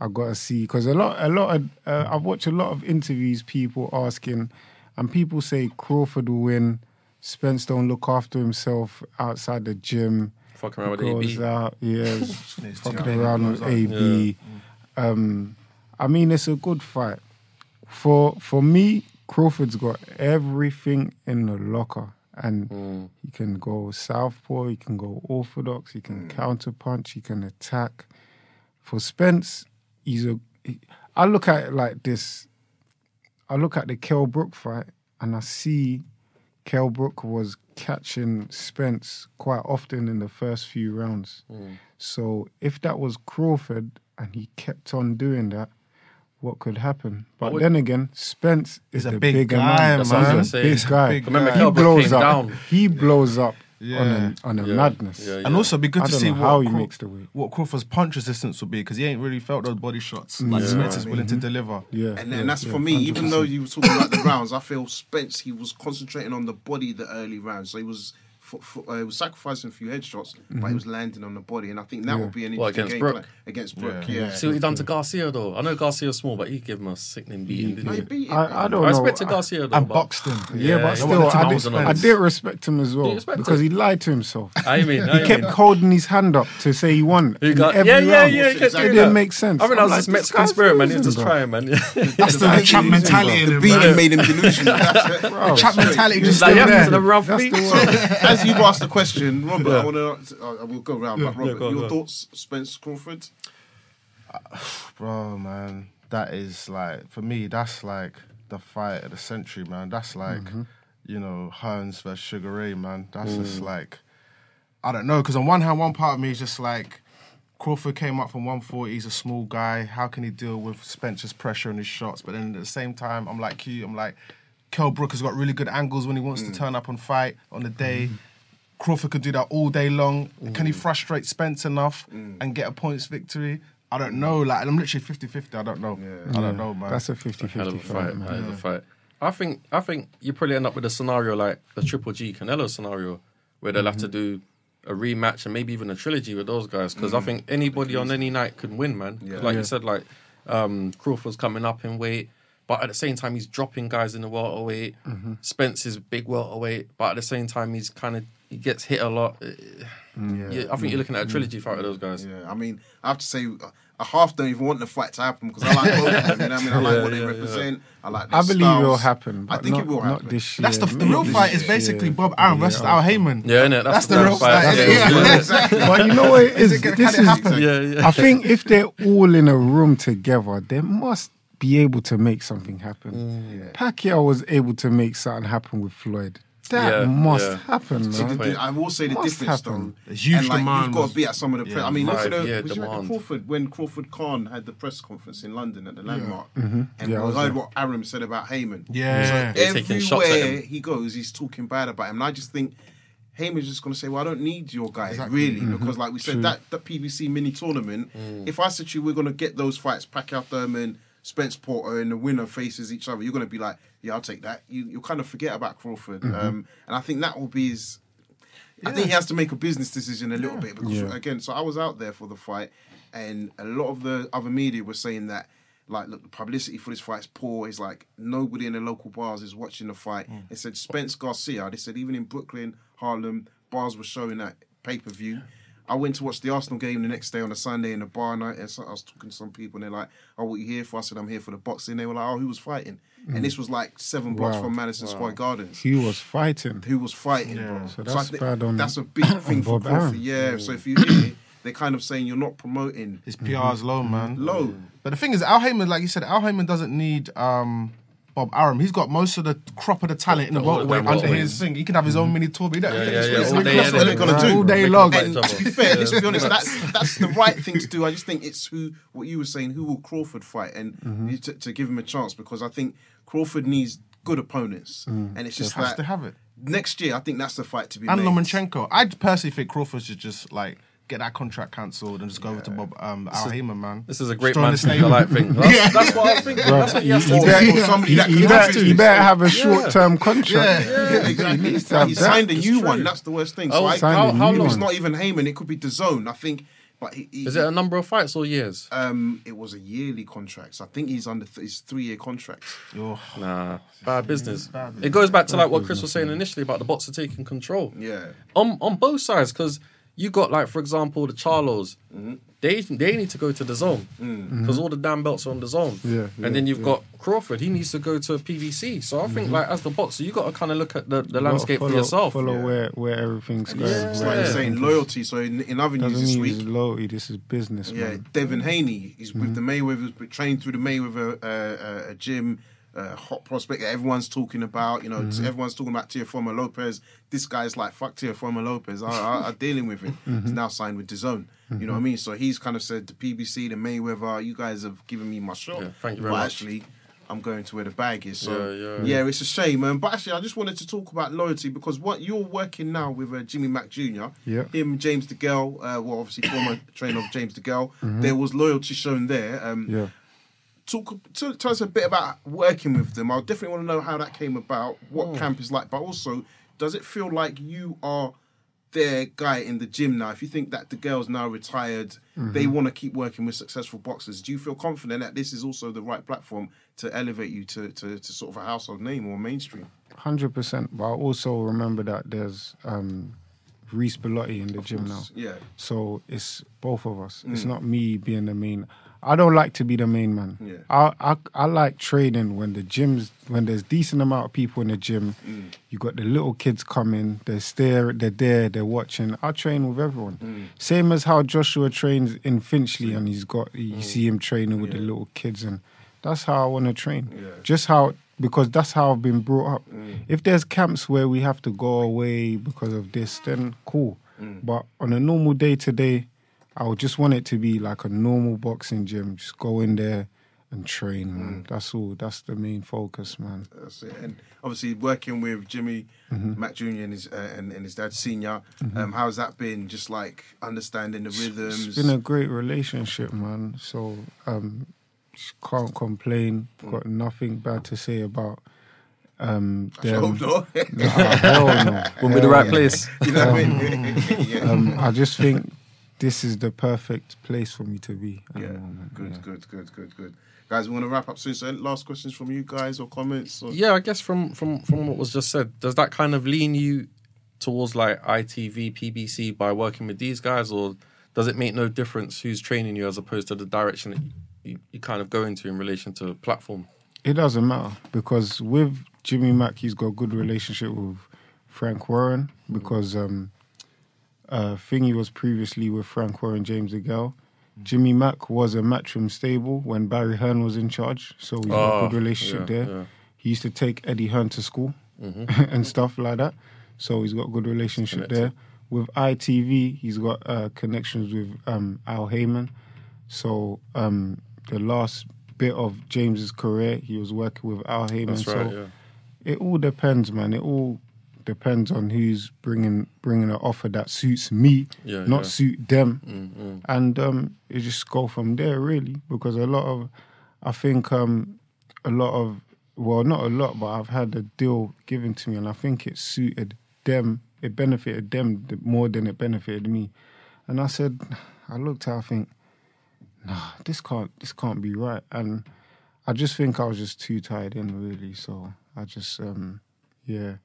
I gotta see because a lot a lot of uh, I've watched a lot of interviews. People asking, and people say Crawford will win. Spence don't look after himself outside the gym. Fucking around with AB. out, yeah, *laughs* fucking around with Goes out. AB. Um, I mean, it's a good fight. For for me, Crawford's got everything in the locker, and Mm. he can go southpaw, he can go orthodox, he can counter punch, he can attack. For Spence, he's a. He, I look at it like this. I look at the Kell Brook fight, and I see Kell Brook was catching Spence quite often in the first few rounds. Hmm. So if that was Crawford and he kept on doing that, what could happen? But would- then again, Spence is a the big bigger guy, man. That's what I was man. Big guy. big Remember, guy. He blows up. down. He blows up on Yeah. a on a Yeah. madness. Yeah, yeah. And also, it'd be good I to see know what how he Craw- makes the weight. what Crawford's punch resistance will be because he ain't really felt those body shots like Spence is willing to mm-hmm. deliver. Yeah, And, yeah, and that's yeah, for me. Even though you were talking about the *laughs* rounds, I feel Spence he was concentrating on the body the early rounds, so he was. For, for, uh, he was sacrificing a few headshots, but he was landing on the body, and I think that Yeah. would be an What, interesting against game Brook? plan against Brook. Yeah. Yeah, See what he done to Garcia though. I know Garcia's small, but he gave him a sickening beating. Didn't he? beat him. I, I don't I know. respected Garcia though. And boxed him. Yeah, Yeah, but still, I did, I did respect him as well because him? he lied to himself. I mean, He kept mean. holding his hand up to say he won. He got, yeah, yeah, yeah. He kept Exactly. It didn't make sense. I mean, I'm was just this Mexican spirit, man. He was just bro. trying, man. Yeah. That's the chap mentality The beating made him delusional. *laughs* That's it. Mentality just Like, still to the there. rough That's beat. the one. As you've asked the question, Robert, Yeah. I want to. I will go round. but Robert, go on, your go on. thoughts, Spence Crawford? *sighs* Bro, man, that is like for me. That's like the fight of the century, man. That's like mm-hmm. you know Hearns versus Sugar Ray, man. That's just mm. like I don't know. Because on one hand, one part of me is just like Crawford came up from 140. He's a small guy. How can he deal with Spencer's pressure and his shots? But then at the same time, I'm like you. I'm like Kell Brook has got really good angles when he wants to mm. turn up and fight on the day. Mm-hmm. Crawford could do that all day long. Can he frustrate Spence enough mm. and get a points victory? I don't know. Like I'm literally 50-50. I don't know. I don't know, man. That's a 50 Hell of 50 a fight, fight, man. hell of a fight. I think I think you probably end up with a scenario like the Triple G Canelo scenario, where they'll have to mm-hmm. do a rematch and maybe even a trilogy with those guys. Because I mm. think anybody on any night could win, man. 'Cause Like you said, like um, Crawford's coming up in weight, but at the same time he's dropping guys in the welterweight. Spence is big welterweight, but at the same time he's kind of he gets hit a lot. Uh, Mm. Yeah, I think you're looking at a trilogy fight with those guys. Yeah, I mean, I have to say, I half don't even want the fight to happen because I like both of them. You know what I mean? I *laughs* like Yeah, what they yeah, represent. I like. Their I believe styles. it will happen. I think not, it will Not happen. this year. That's the, the real this fight is basically Bob Arum versus Yeah. Al Haymon. Yeah, innit? That's the that's real fight. Yeah, Yeah. yeah, exactly. But you know what it Is is? it gonna- this can it is, happen? yeah, yeah. I think if they're all in a room together, they must be able to make something happen. Mm. Pacquiao was able to make something happen with Floyd. That Yeah, must yeah. happen, See, man. the, the, I will say the Must difference happen. though. The huge and, like, demand You've got to be at some of the. Pre- Yeah, I mean, look at the, yeah, was you at. Crawford when Crawford Khan had the press conference in London at the Landmark, Mm-hmm. and Yeah, I was heard there. what Arum said about Haymon. Yeah. They're shots at Everywhere him. he goes, he's talking bad about him, and I just think. Haymon's just going to say, "Well, I don't need your guy Exactly. really, Mm-hmm. because like we said, that that PBC mini tournament. Mm. If I said to you, we're going to get those fights, Pacquiao Thurman, Spence Porter, and the winner faces each other, you're going to be like, yeah, I'll take that. You you kind of forget about Crawford, Mm-hmm. um, and I think that will be his. I think he has to make a business decision a little bit because Yeah. again, so I was out there for the fight, and a lot of the other media were saying that. Like, look, the publicity for this fight is poor. It's like nobody in the local bars is watching the fight. Mm. They said Spence Garcia. They said even in Brooklyn, Harlem, bars were showing that pay per view. I went to watch the Arsenal game the next day on a Sunday in a bar night, and so I was talking to some people, and they're like, "Oh, what you here for?" I said, "I'm here for the boxing." They were like, "Oh, who was fighting?" And this was like seven blocks Wow. from Madison Square Gardens He was fighting. who was fighting, bro. So I that's think bad on- that's a *coughs* big thing for Bob Crawford. Arum. Yeah. So if you *coughs* hear, they're kind of saying you're not promoting His PR is low, man. low. But the thing is, Al Haymon, like you said, Al Haymon doesn't need um, Bob Arum. He's got most of the crop of the talent in the All the welterweight under welterweights. his thing. He can have his own mini tour. But he don't Yeah, think yeah, yeah, all day, that's what they're gonna do all day long. And *laughs* to be fair, let's be honest, that's that's the right thing to do. I just think it's who what you were saying. Who will Crawford fight, and Mm-hmm. to, to give him a chance because I think Crawford needs good opponents, and it's just Has that to have it. next year. I think that's the fight to be And made. Lomachenko. I personally think Crawford should just like get that contract cancelled and just go over to Bob um, Al Haymon, man. This is a great Join man the to make a stable. light thing. *laughs* That's, that's what I was thinking. That's what he has to you do. better- Or somebody that you, better, you better have a short term contract. Yeah, exactly. He needs to have he signed a new true. one. That's the worst thing. Oh, I, how, how long? It's not even Haymon. It could be DAZN. I think. But he, he, Is it a number of fights or years? um, it was a yearly contract. So I think he's under th- his three year contract. Oh, Nah, bad business. bad business. It goes back to like what Chris was saying initially about the boxer taking control. Yeah. on on both sides because you got like for example the Charlos, mm-hmm. they they need to go to the zone mm-hmm. because all the damn belts are on the zone. Yeah, yeah, and then you've yeah. got Crawford, he needs to go to a PBC. So I think mm-hmm. like as the boxer, you got to kind of look at the, the landscape follow, for yourself. Follow Yeah. where, where everything's going. Yeah. It's like you're saying loyalty. So in, in other news Doesn't this mean week, loyalty. This is business, yeah, man. Devin Haney is with the Mayweathers, but trained through the Mayweather uh, uh, uh gym. Uh, hot prospect that everyone's talking about. You know, everyone's talking about Teofimo Lopez. This guy's like, fuck Teofimo Lopez. I, I, I'm *laughs* dealing with him. He's now signed with DAZN. You know what I mean? So he's kind of said to PBC, the Mayweather, you guys have given me my shot. Yeah, thank you very but much. actually, I'm going to where the bag is. So Yeah, yeah, yeah. it's a shame. Um, but actually, I just wanted to talk about loyalty because what you're working now with uh, Jimmy Mack Jr. Yeah. Him, James DeGale, uh, well, obviously former *coughs* trainer of James DeGale. There was loyalty shown there. Um, Yeah. Talk tell, tell us a bit about working with them. I definitely want to know how that came about, what Hmm. camp is like, but also does it feel like you are their guy in the gym now? If you think that the girl's now retired, Mm-hmm. they want to keep working with successful boxers. Do you feel confident that this is also the right platform to elevate you to, to, to sort of a household name or mainstream? Hundred percent. But I also remember that there's um, Reece Bellotti in the gym now. Yeah. So it's both of us. It's not me being the main. I don't like to be the main man. Yeah. I, I I like training when the gyms when there's decent amount of people in the gym. Mm. You got the little kids coming. They're there. They're there. They're watching. I train with everyone. Mm. Same as how Joshua trains in Finchley, and he's got you see him training with the little kids, and that's how I want to train. Yeah. Just how because that's how I've been brought up. Mm. If there's camps where we have to go away because of this, then cool. Mm. But on a normal day to day, I would just want it to be like a normal boxing gym. Just go in there and train, man. Mm. That's all. That's the main focus, man. That's it. And obviously working with Jimmy Mm-hmm. Mac Jr. and his uh, and, and his dad Senior, um, how's that been? Just like understanding the rhythms. It's been a great relationship, man. So um, just can't complain. Mm. Got nothing bad to say about um, I hope them. not. Nah, hell no. *laughs* We'll be the right no. place. you know what I mean? yeah. *laughs* Um, I just think this is the perfect place for me to be. At yeah. the moment. Good, yeah. good, good, good, good. Guys, we want to wrap up soon. So, last questions from you guys or comments? Or... Yeah, I guess from from from what was just said, does that kind of lean you towards like ITV, PBC by working with these guys, or does it make no difference who's training you as opposed to the direction that you, you kind of go into in relation to platform? It doesn't matter because with Jimmy Mack, he's got a good relationship with Frank Warren because um, uh, Thingy was previously with Frank Warren, James DeGale. Jimmy Mack was a Matchroom stable when Barry Hearn was in charge, so he's got a Oh, good relationship yeah, there. yeah. He used to take Eddie Hearn to school *laughs* and stuff like that, so he's got a good relationship there. With ITV, he's got uh, connections with um, Al Haymon. So um, the last bit of James's career, he was working with Al Haymon. That's so. Yeah. it all depends, man. It all depends on who's bringing bringing an offer that suits me, Yeah, not yeah. suit them, Mm, and um, you just go from there, really. Because a lot of, I think, um, a lot of, well, not a lot, but I've had a deal given to me, and I think it suited them. It benefited them more than it benefited me, and I said, *sighs* I looked at, I think, nah, this can't, this can't be right, and I just think I was just too tied in, really. So I just, um, yeah,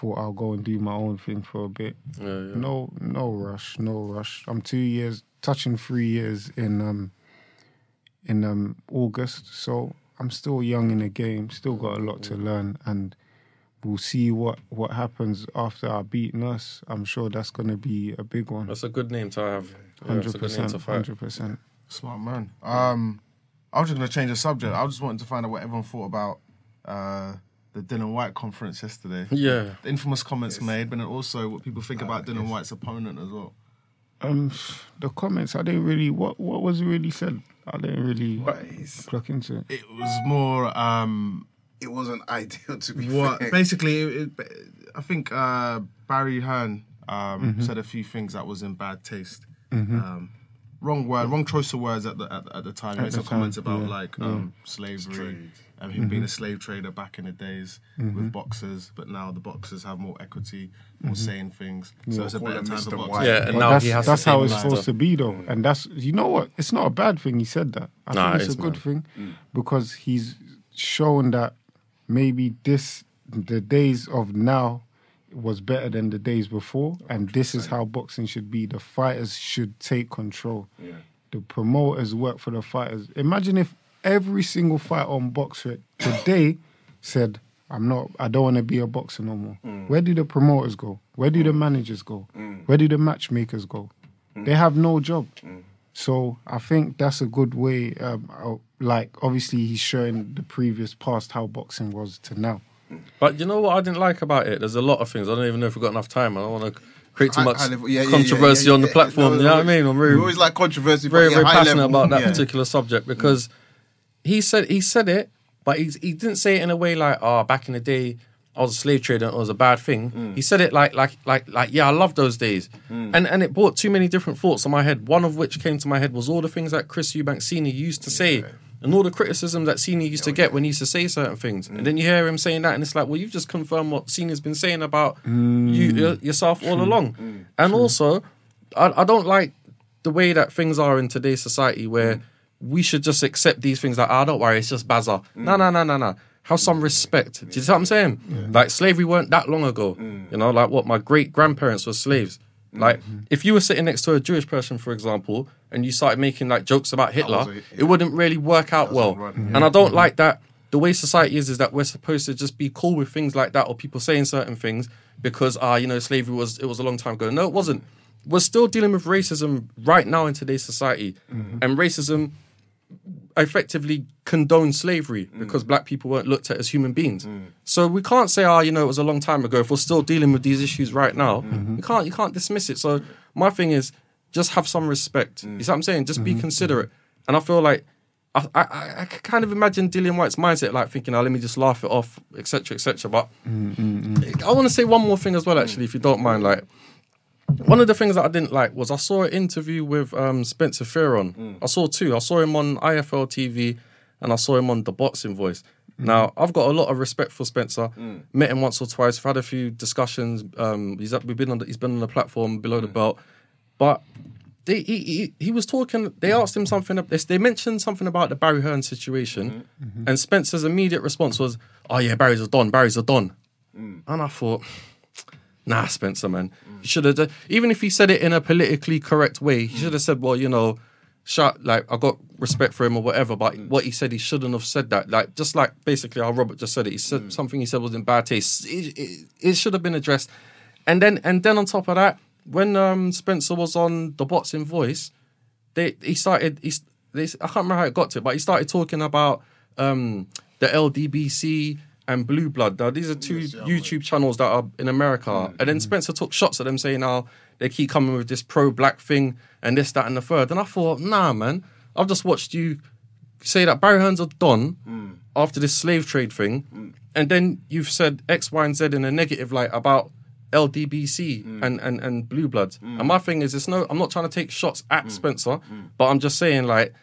thought I'll go and do my own thing for a bit. Yeah, yeah. No, no rush, no rush. I'm two years, touching three years in um in um August, so I'm still young in the game. Still got a lot to learn, and we'll see what what happens after I beat Nurse. I'm sure that's going to be a big one. That's a good name to have. Yeah, Hundred a good name percent, to fight. hundred percent. Smart man. Um, I was just gonna change the subject. I just wanted to find out what everyone thought about uh, the Dillian Whyte conference yesterday. Yeah. The infamous comments made, but then also what people think about Dillian Whyte's opponent as well. Um, the comments I didn't really what what was really said. I didn't really But it's- clock into it. It was more um, it wasn't ideal to be what fair. basically. It, it, I think uh, Barry Hearn um, said a few things that was in bad taste. Um, wrong word, wrong choice of words at the at, at the time. He At made the some comments time, about yeah, like um, slavery and him Mm-hmm. being a slave trader back in the days with boxers, but now the boxers have more equity, more Mm-hmm. saying things. So it's a better time Mr. for boxers. Yeah, and But now that's, he has that's how it's master. supposed to be, though. And that's you know what? It's not a bad thing. He said that. I Nah, think it it's a good man. thing Mm. because he's shown that maybe this the days of now was better than the days before, and this is how boxing should be. The fighters should take control. Yeah. The promoters work for the fighters. Imagine if every single fight on Boxrec today said, "I'm not. I don't want to be a boxer no more." Mm. Where do the promoters go? Where do the managers go? Where do the matchmakers go? Mm. They have no job. So I think that's a good way. Um, uh, like obviously he's showing the previous past how boxing was to now. But you know what I didn't like about it? There's a lot of things. I don't even know if we've got enough time. I don't want to create too much high level- yeah, yeah, controversy yeah, yeah, on the platform. No, you know what I mean? I'm We always like controversy, very, yeah, very passionate level, about that yeah. particular subject because he said he said it, but he he didn't say it in a way like, "Oh, back in the day, I was a slave trader. and It was a bad thing." Mm. He said it like like like like, "Yeah, I love those days," mm. and and it brought too many different thoughts in my head. One of which came to my head was all the things that Chris Eubank Senior used to say. And all the criticism that Senior used to get when he used to say certain things, and mm. then you hear him saying that, and it's like, well, you've just confirmed what Senior's been saying about mm. you your- yourself all along. And also, I, I don't like the way that things are in today's society where we should just accept these things like, ah, don't worry, it's just bazaar. No, no, no, no, no. Have some respect. Do you see what I'm saying? Like slavery weren't that long ago. You know, like what my great grandparents were slaves. Like if you were sitting next to a Jewish person, for example, and you started making like jokes about Hitler, was a- it wouldn't really work out well. run, And I don't like that. The way society is is that we're supposed to just be cool with things like that, or people saying certain things because ah, you know, slavery was it was a long time ago. No, it wasn't. We're still dealing with racism right now in today's society, and racism effectively condoned slavery mm. because black people weren't looked at as human beings. Mm. So we can't say, ah, you know, it was a long time ago. If we're still dealing with these issues right now, mm. mm-hmm. you can't you can't dismiss it. So my thing is just have some respect. You see what I'm saying? Just be mm-hmm. considerate. And I feel like I, I, I- I can kind of imagine Dillian Whyte's mindset, like thinking, "Oh, let me just laugh it off, etc., etc." But I want to say one more thing as well, actually, if you don't mind. Like, one of the things that I didn't like was I saw an interview with um, Spencer Fearon. Mm. I saw two. I saw him on IFL TV and I saw him on The Boxing Voice. Mm. Now, I've got a lot of respect for Spencer. Mm. Met him once or twice. We've had a few discussions. Um, he's we've been on the, he's been on the platform below the belt, but they, he, he he was talking. They asked him something. They, they mentioned something about the Barry Hearn situation, mm-hmm. Mm-hmm. and Spencer's immediate response was, "Oh yeah, Barry's a don. Barry's a don." And I thought, Nah, Spencer, man. Should have. Even if he said it in a politically correct way, he should have said, "Well, you know, shut. Like, I got respect for him or whatever." But what he said, he shouldn't have said that. Like, just like basically how Robert just said it. He said something he said was in bad taste. It, it, it should have been addressed. And then, and then on top of that, when um, Spencer was on the boxing voice, they he started. He, they, I can't remember how it got to, it, but he started talking about um, the LDBC and Blue Blood. Now, these are two YouTube channels that are in America. Mm, and then mm. Spencer took shots at them saying how they keep coming with this pro black thing and this, that, and the third. And I thought, nah, man, I've just watched you say that Barry Hearns are done mm. after this slave trade thing. And then you've said X, Y, and Z in a negative light about LDBC and, and, and Blue Bloods. And my thing is, it's no, I'm not trying to take shots at Spencer, but I'm just saying, like,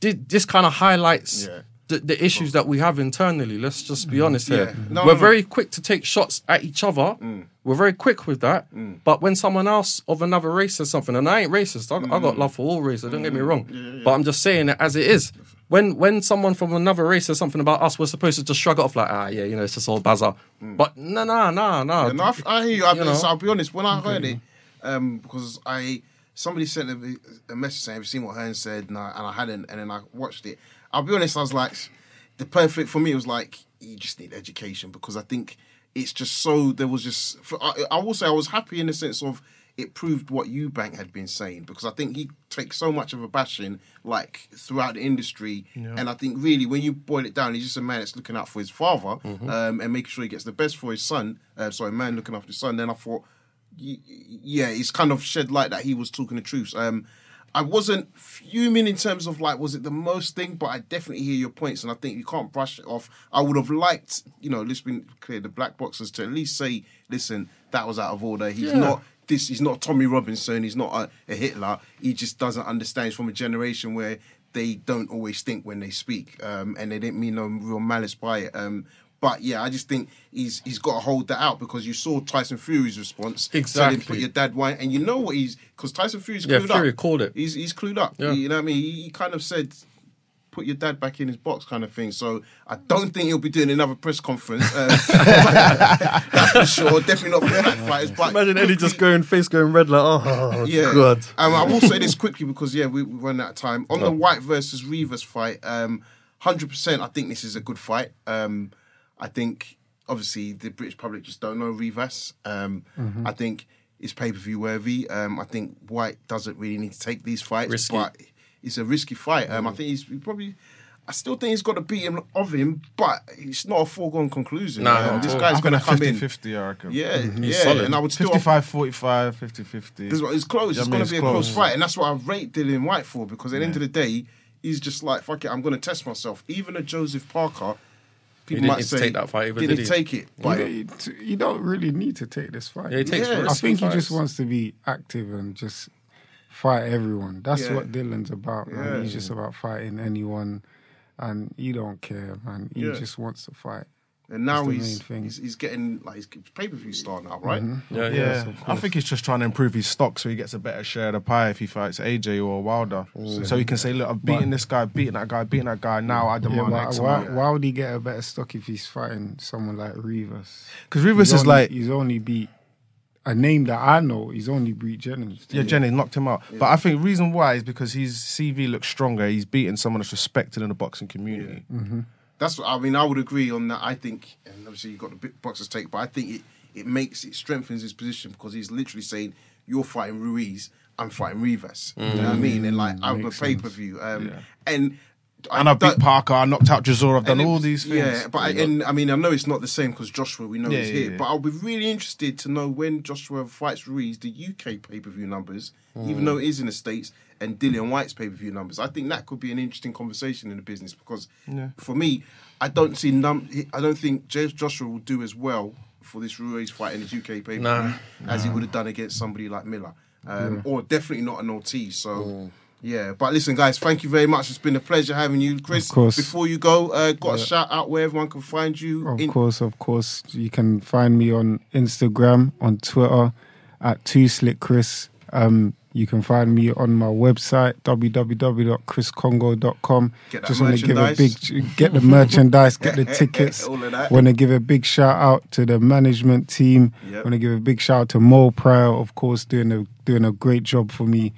thi- this kind of highlights Yeah. The, the issues that we have internally. Let's just be mm. honest here. Yeah. No, We're no. very quick to take shots at each other. Mm. We're very quick with that. Mm. But when someone else of another race says something, and I ain't racist, I, I got love for all races. Don't get me wrong. But I'm just saying it as it is. When when someone from another race says something about us, we're supposed to just shrug it off like, ah, yeah, you know, it's just all bazaar. But no, no, no, no. I, I hear you. I, You know? so I'll be honest. When I heard it, um, because I somebody sent a, a message saying, "Have you seen what Hearn said?" And I, and I hadn't. And then I watched it. I'll be honest. I was like, the perfect for me was like, you just need education because I think it's just so. There was just. For, I, I will say I was happy in the sense of it proved what Eubank had been saying because I think he takes so much of a bashing like throughout the industry, and I think really when you boil it down, he's just a man that's looking out for his father um, and making sure he gets the best for his son. Uh, sorry, a man looking after his son. Then I thought, yeah, it's kind of shed light that he was talking the truth. Um, I wasn't fuming in terms of like, was it the most thing? But I definitely hear your points, and I think you can't brush it off. I would have liked, you know, let's be clear, the black boxers to at least say, listen, that was out of order. He's Yeah. not this. He's not Tommy Robinson. He's not a, a Hitler. He just doesn't understand. He's from a generation where they don't always think when they speak, um, and they didn't mean no real malice by it. Um, but yeah, I just think he's he's got to hold that out because you saw Tyson Fury's response. telling him, Exactly. Put your dad wine, and you know what he's because Tyson Fury's Yeah, clued Fury up. called it. He's he's clued up. Yeah. You know what I mean? He, he kind of said. Put your dad back in his box, kind of thing. So I don't think he'll be doing another press conference. Um, *laughs* that's for sure. Definitely not for the Hack fighters. But Imagine Eddie just going face going red like, oh, yeah. God. Um, I will say this quickly because yeah, we, we run out of time. On the Whyte versus Rivas fight, um, hundred percent, I think this is a good fight. Um, I think obviously the British public just don't know Rivas. Um, Mm-hmm. I think it's pay per view worthy. Um, I think Whyte doesn't really need to take these fights, Risky. Mm. but it's a risky fight. Um, I think he's he probably. I still think he's got to beat him of him, but it's not a foregone conclusion. Nah, Um, this guy's going to come 50 in. 50, I reckon. Yeah, He's yeah, solid. and I would still 55 45, 50 50. it's, it's close. Yeah, it's I mean, going to it's be a close. close fight, and that's what I rate Dillian Whyte for. Because at the end of the day, he's just like, "Fuck it, I'm going to test myself." Even a Joseph Parker, people might say take that fight either, didn't did he? take it. But You, you, you don't really need to take this fight. Yeah, he takes Yeah. I think he fights. just wants to be active and just fight everyone. That's Yeah. what Dillian's about, man. Yeah. He's just about fighting anyone, and he don't care, man. He Yeah. just wants to fight. And now he's, he's he's getting like he's pay per view star now, right? Mm-hmm. Yeah, yeah. Yeah, I think he's just trying to improve his stock so he gets a better share of the pie if he fights AJ or Wilder. So, so he can say, "Look, I've beaten this guy, beaten that guy, beaten that guy. Now I Yeah, demand but X why, why would he get a better stock if he's fighting someone like Rivas? Because Rivas He's is only- like, he's only beat a name that I know. He's only beat Jennings. yeah, Jenny knocked him out. But I think the reason why is because his CV looks stronger. He's beaten someone that's respected in the boxing community. Mm-hmm. That's what I mean. I would agree on that. I think, and obviously you've got the big boxers take, but I think it it makes it strengthens his position because he's literally saying, "You're fighting Ruiz, I'm fighting Rivas." You know what I mean? And like I'm a pay per view, um, Yeah. and And I've beat Parker. I knocked out Chisora. I've done all these things. Yeah, but I, and I mean, I know it's not the same because Joshua, we know Yeah, he's yeah, here. But I'll be really interested to know when Joshua fights Ruiz, the UK pay per view numbers, even though it is in the states, and Dillian Whyte's pay per view numbers. I think that could be an interesting conversation in the business because for me, I don't see num. I don't think J- Joshua will do as well for this Ruiz fight in his UK pay per view Nah. as he would have done against somebody like Miller, um, or definitely not an OT. So. Yeah, but listen, guys, thank you very much. It's been a pleasure having you, Chris. Of course. Before you go, uh, got a shout out where everyone can find you. Of in- course, of course. You can find me on Instagram, on Twitter at two slick Chris. Um, You can find me on my website www.chriskongo.com. Just want to give a big get the merchandise, get the *laughs* tickets. Want to give a big shout out to the management team. Yep. Want to give a big shout out to Mo Pryor, of course, doing a doing a great job for me.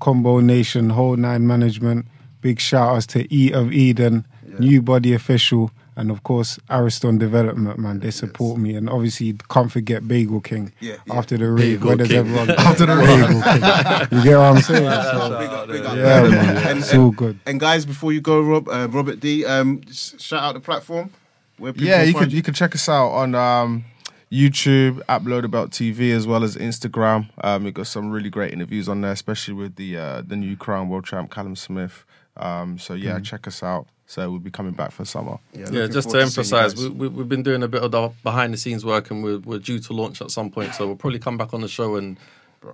Combo Nation, whole nine management. Big shout outs to E of Eden, New Body Official, and of course Ariston Development. Man, they support me, and obviously can't forget Bagel King. Yeah, yeah. After the rave, Bagel where does everyone *laughs* after the Bagel King? You get what I'm saying? So, Big up, big up. yeah, man, and- it's all good. And guys, before you go, Rob, uh, Robert D, um, shout out the platform. Where people Yeah, you find could you could check us out on um, YouTube, Uploadabout TV, as well as Instagram. Um, we've got some really great interviews on there, especially with the uh, the new Crown World Champ Callum Smith. Um, so yeah, check us out. So we'll be coming back for summer. Yeah, looking just to forward seeing you emphasize, we, we, we've been doing a bit of the behind the scenes work and we're, we're due to launch at some point. So we'll probably come back on the show and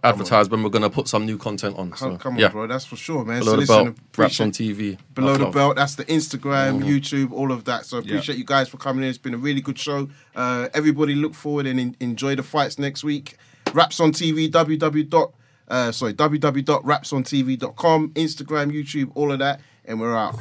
advertise when we're going to put some new content on. So, Come, come on, yeah. bro. That's for sure, man. Below so the listen, belt, Wraps on TV. Below the love. belt, that's the Instagram, YouTube, all of that. So appreciate you guys for coming in. It's been a really good show. Uh, everybody look forward and en- enjoy the fights next week. Wraps on TV, www. Uh, sorry, www.wrapsontv.com, Instagram, YouTube, all of that, and we're out.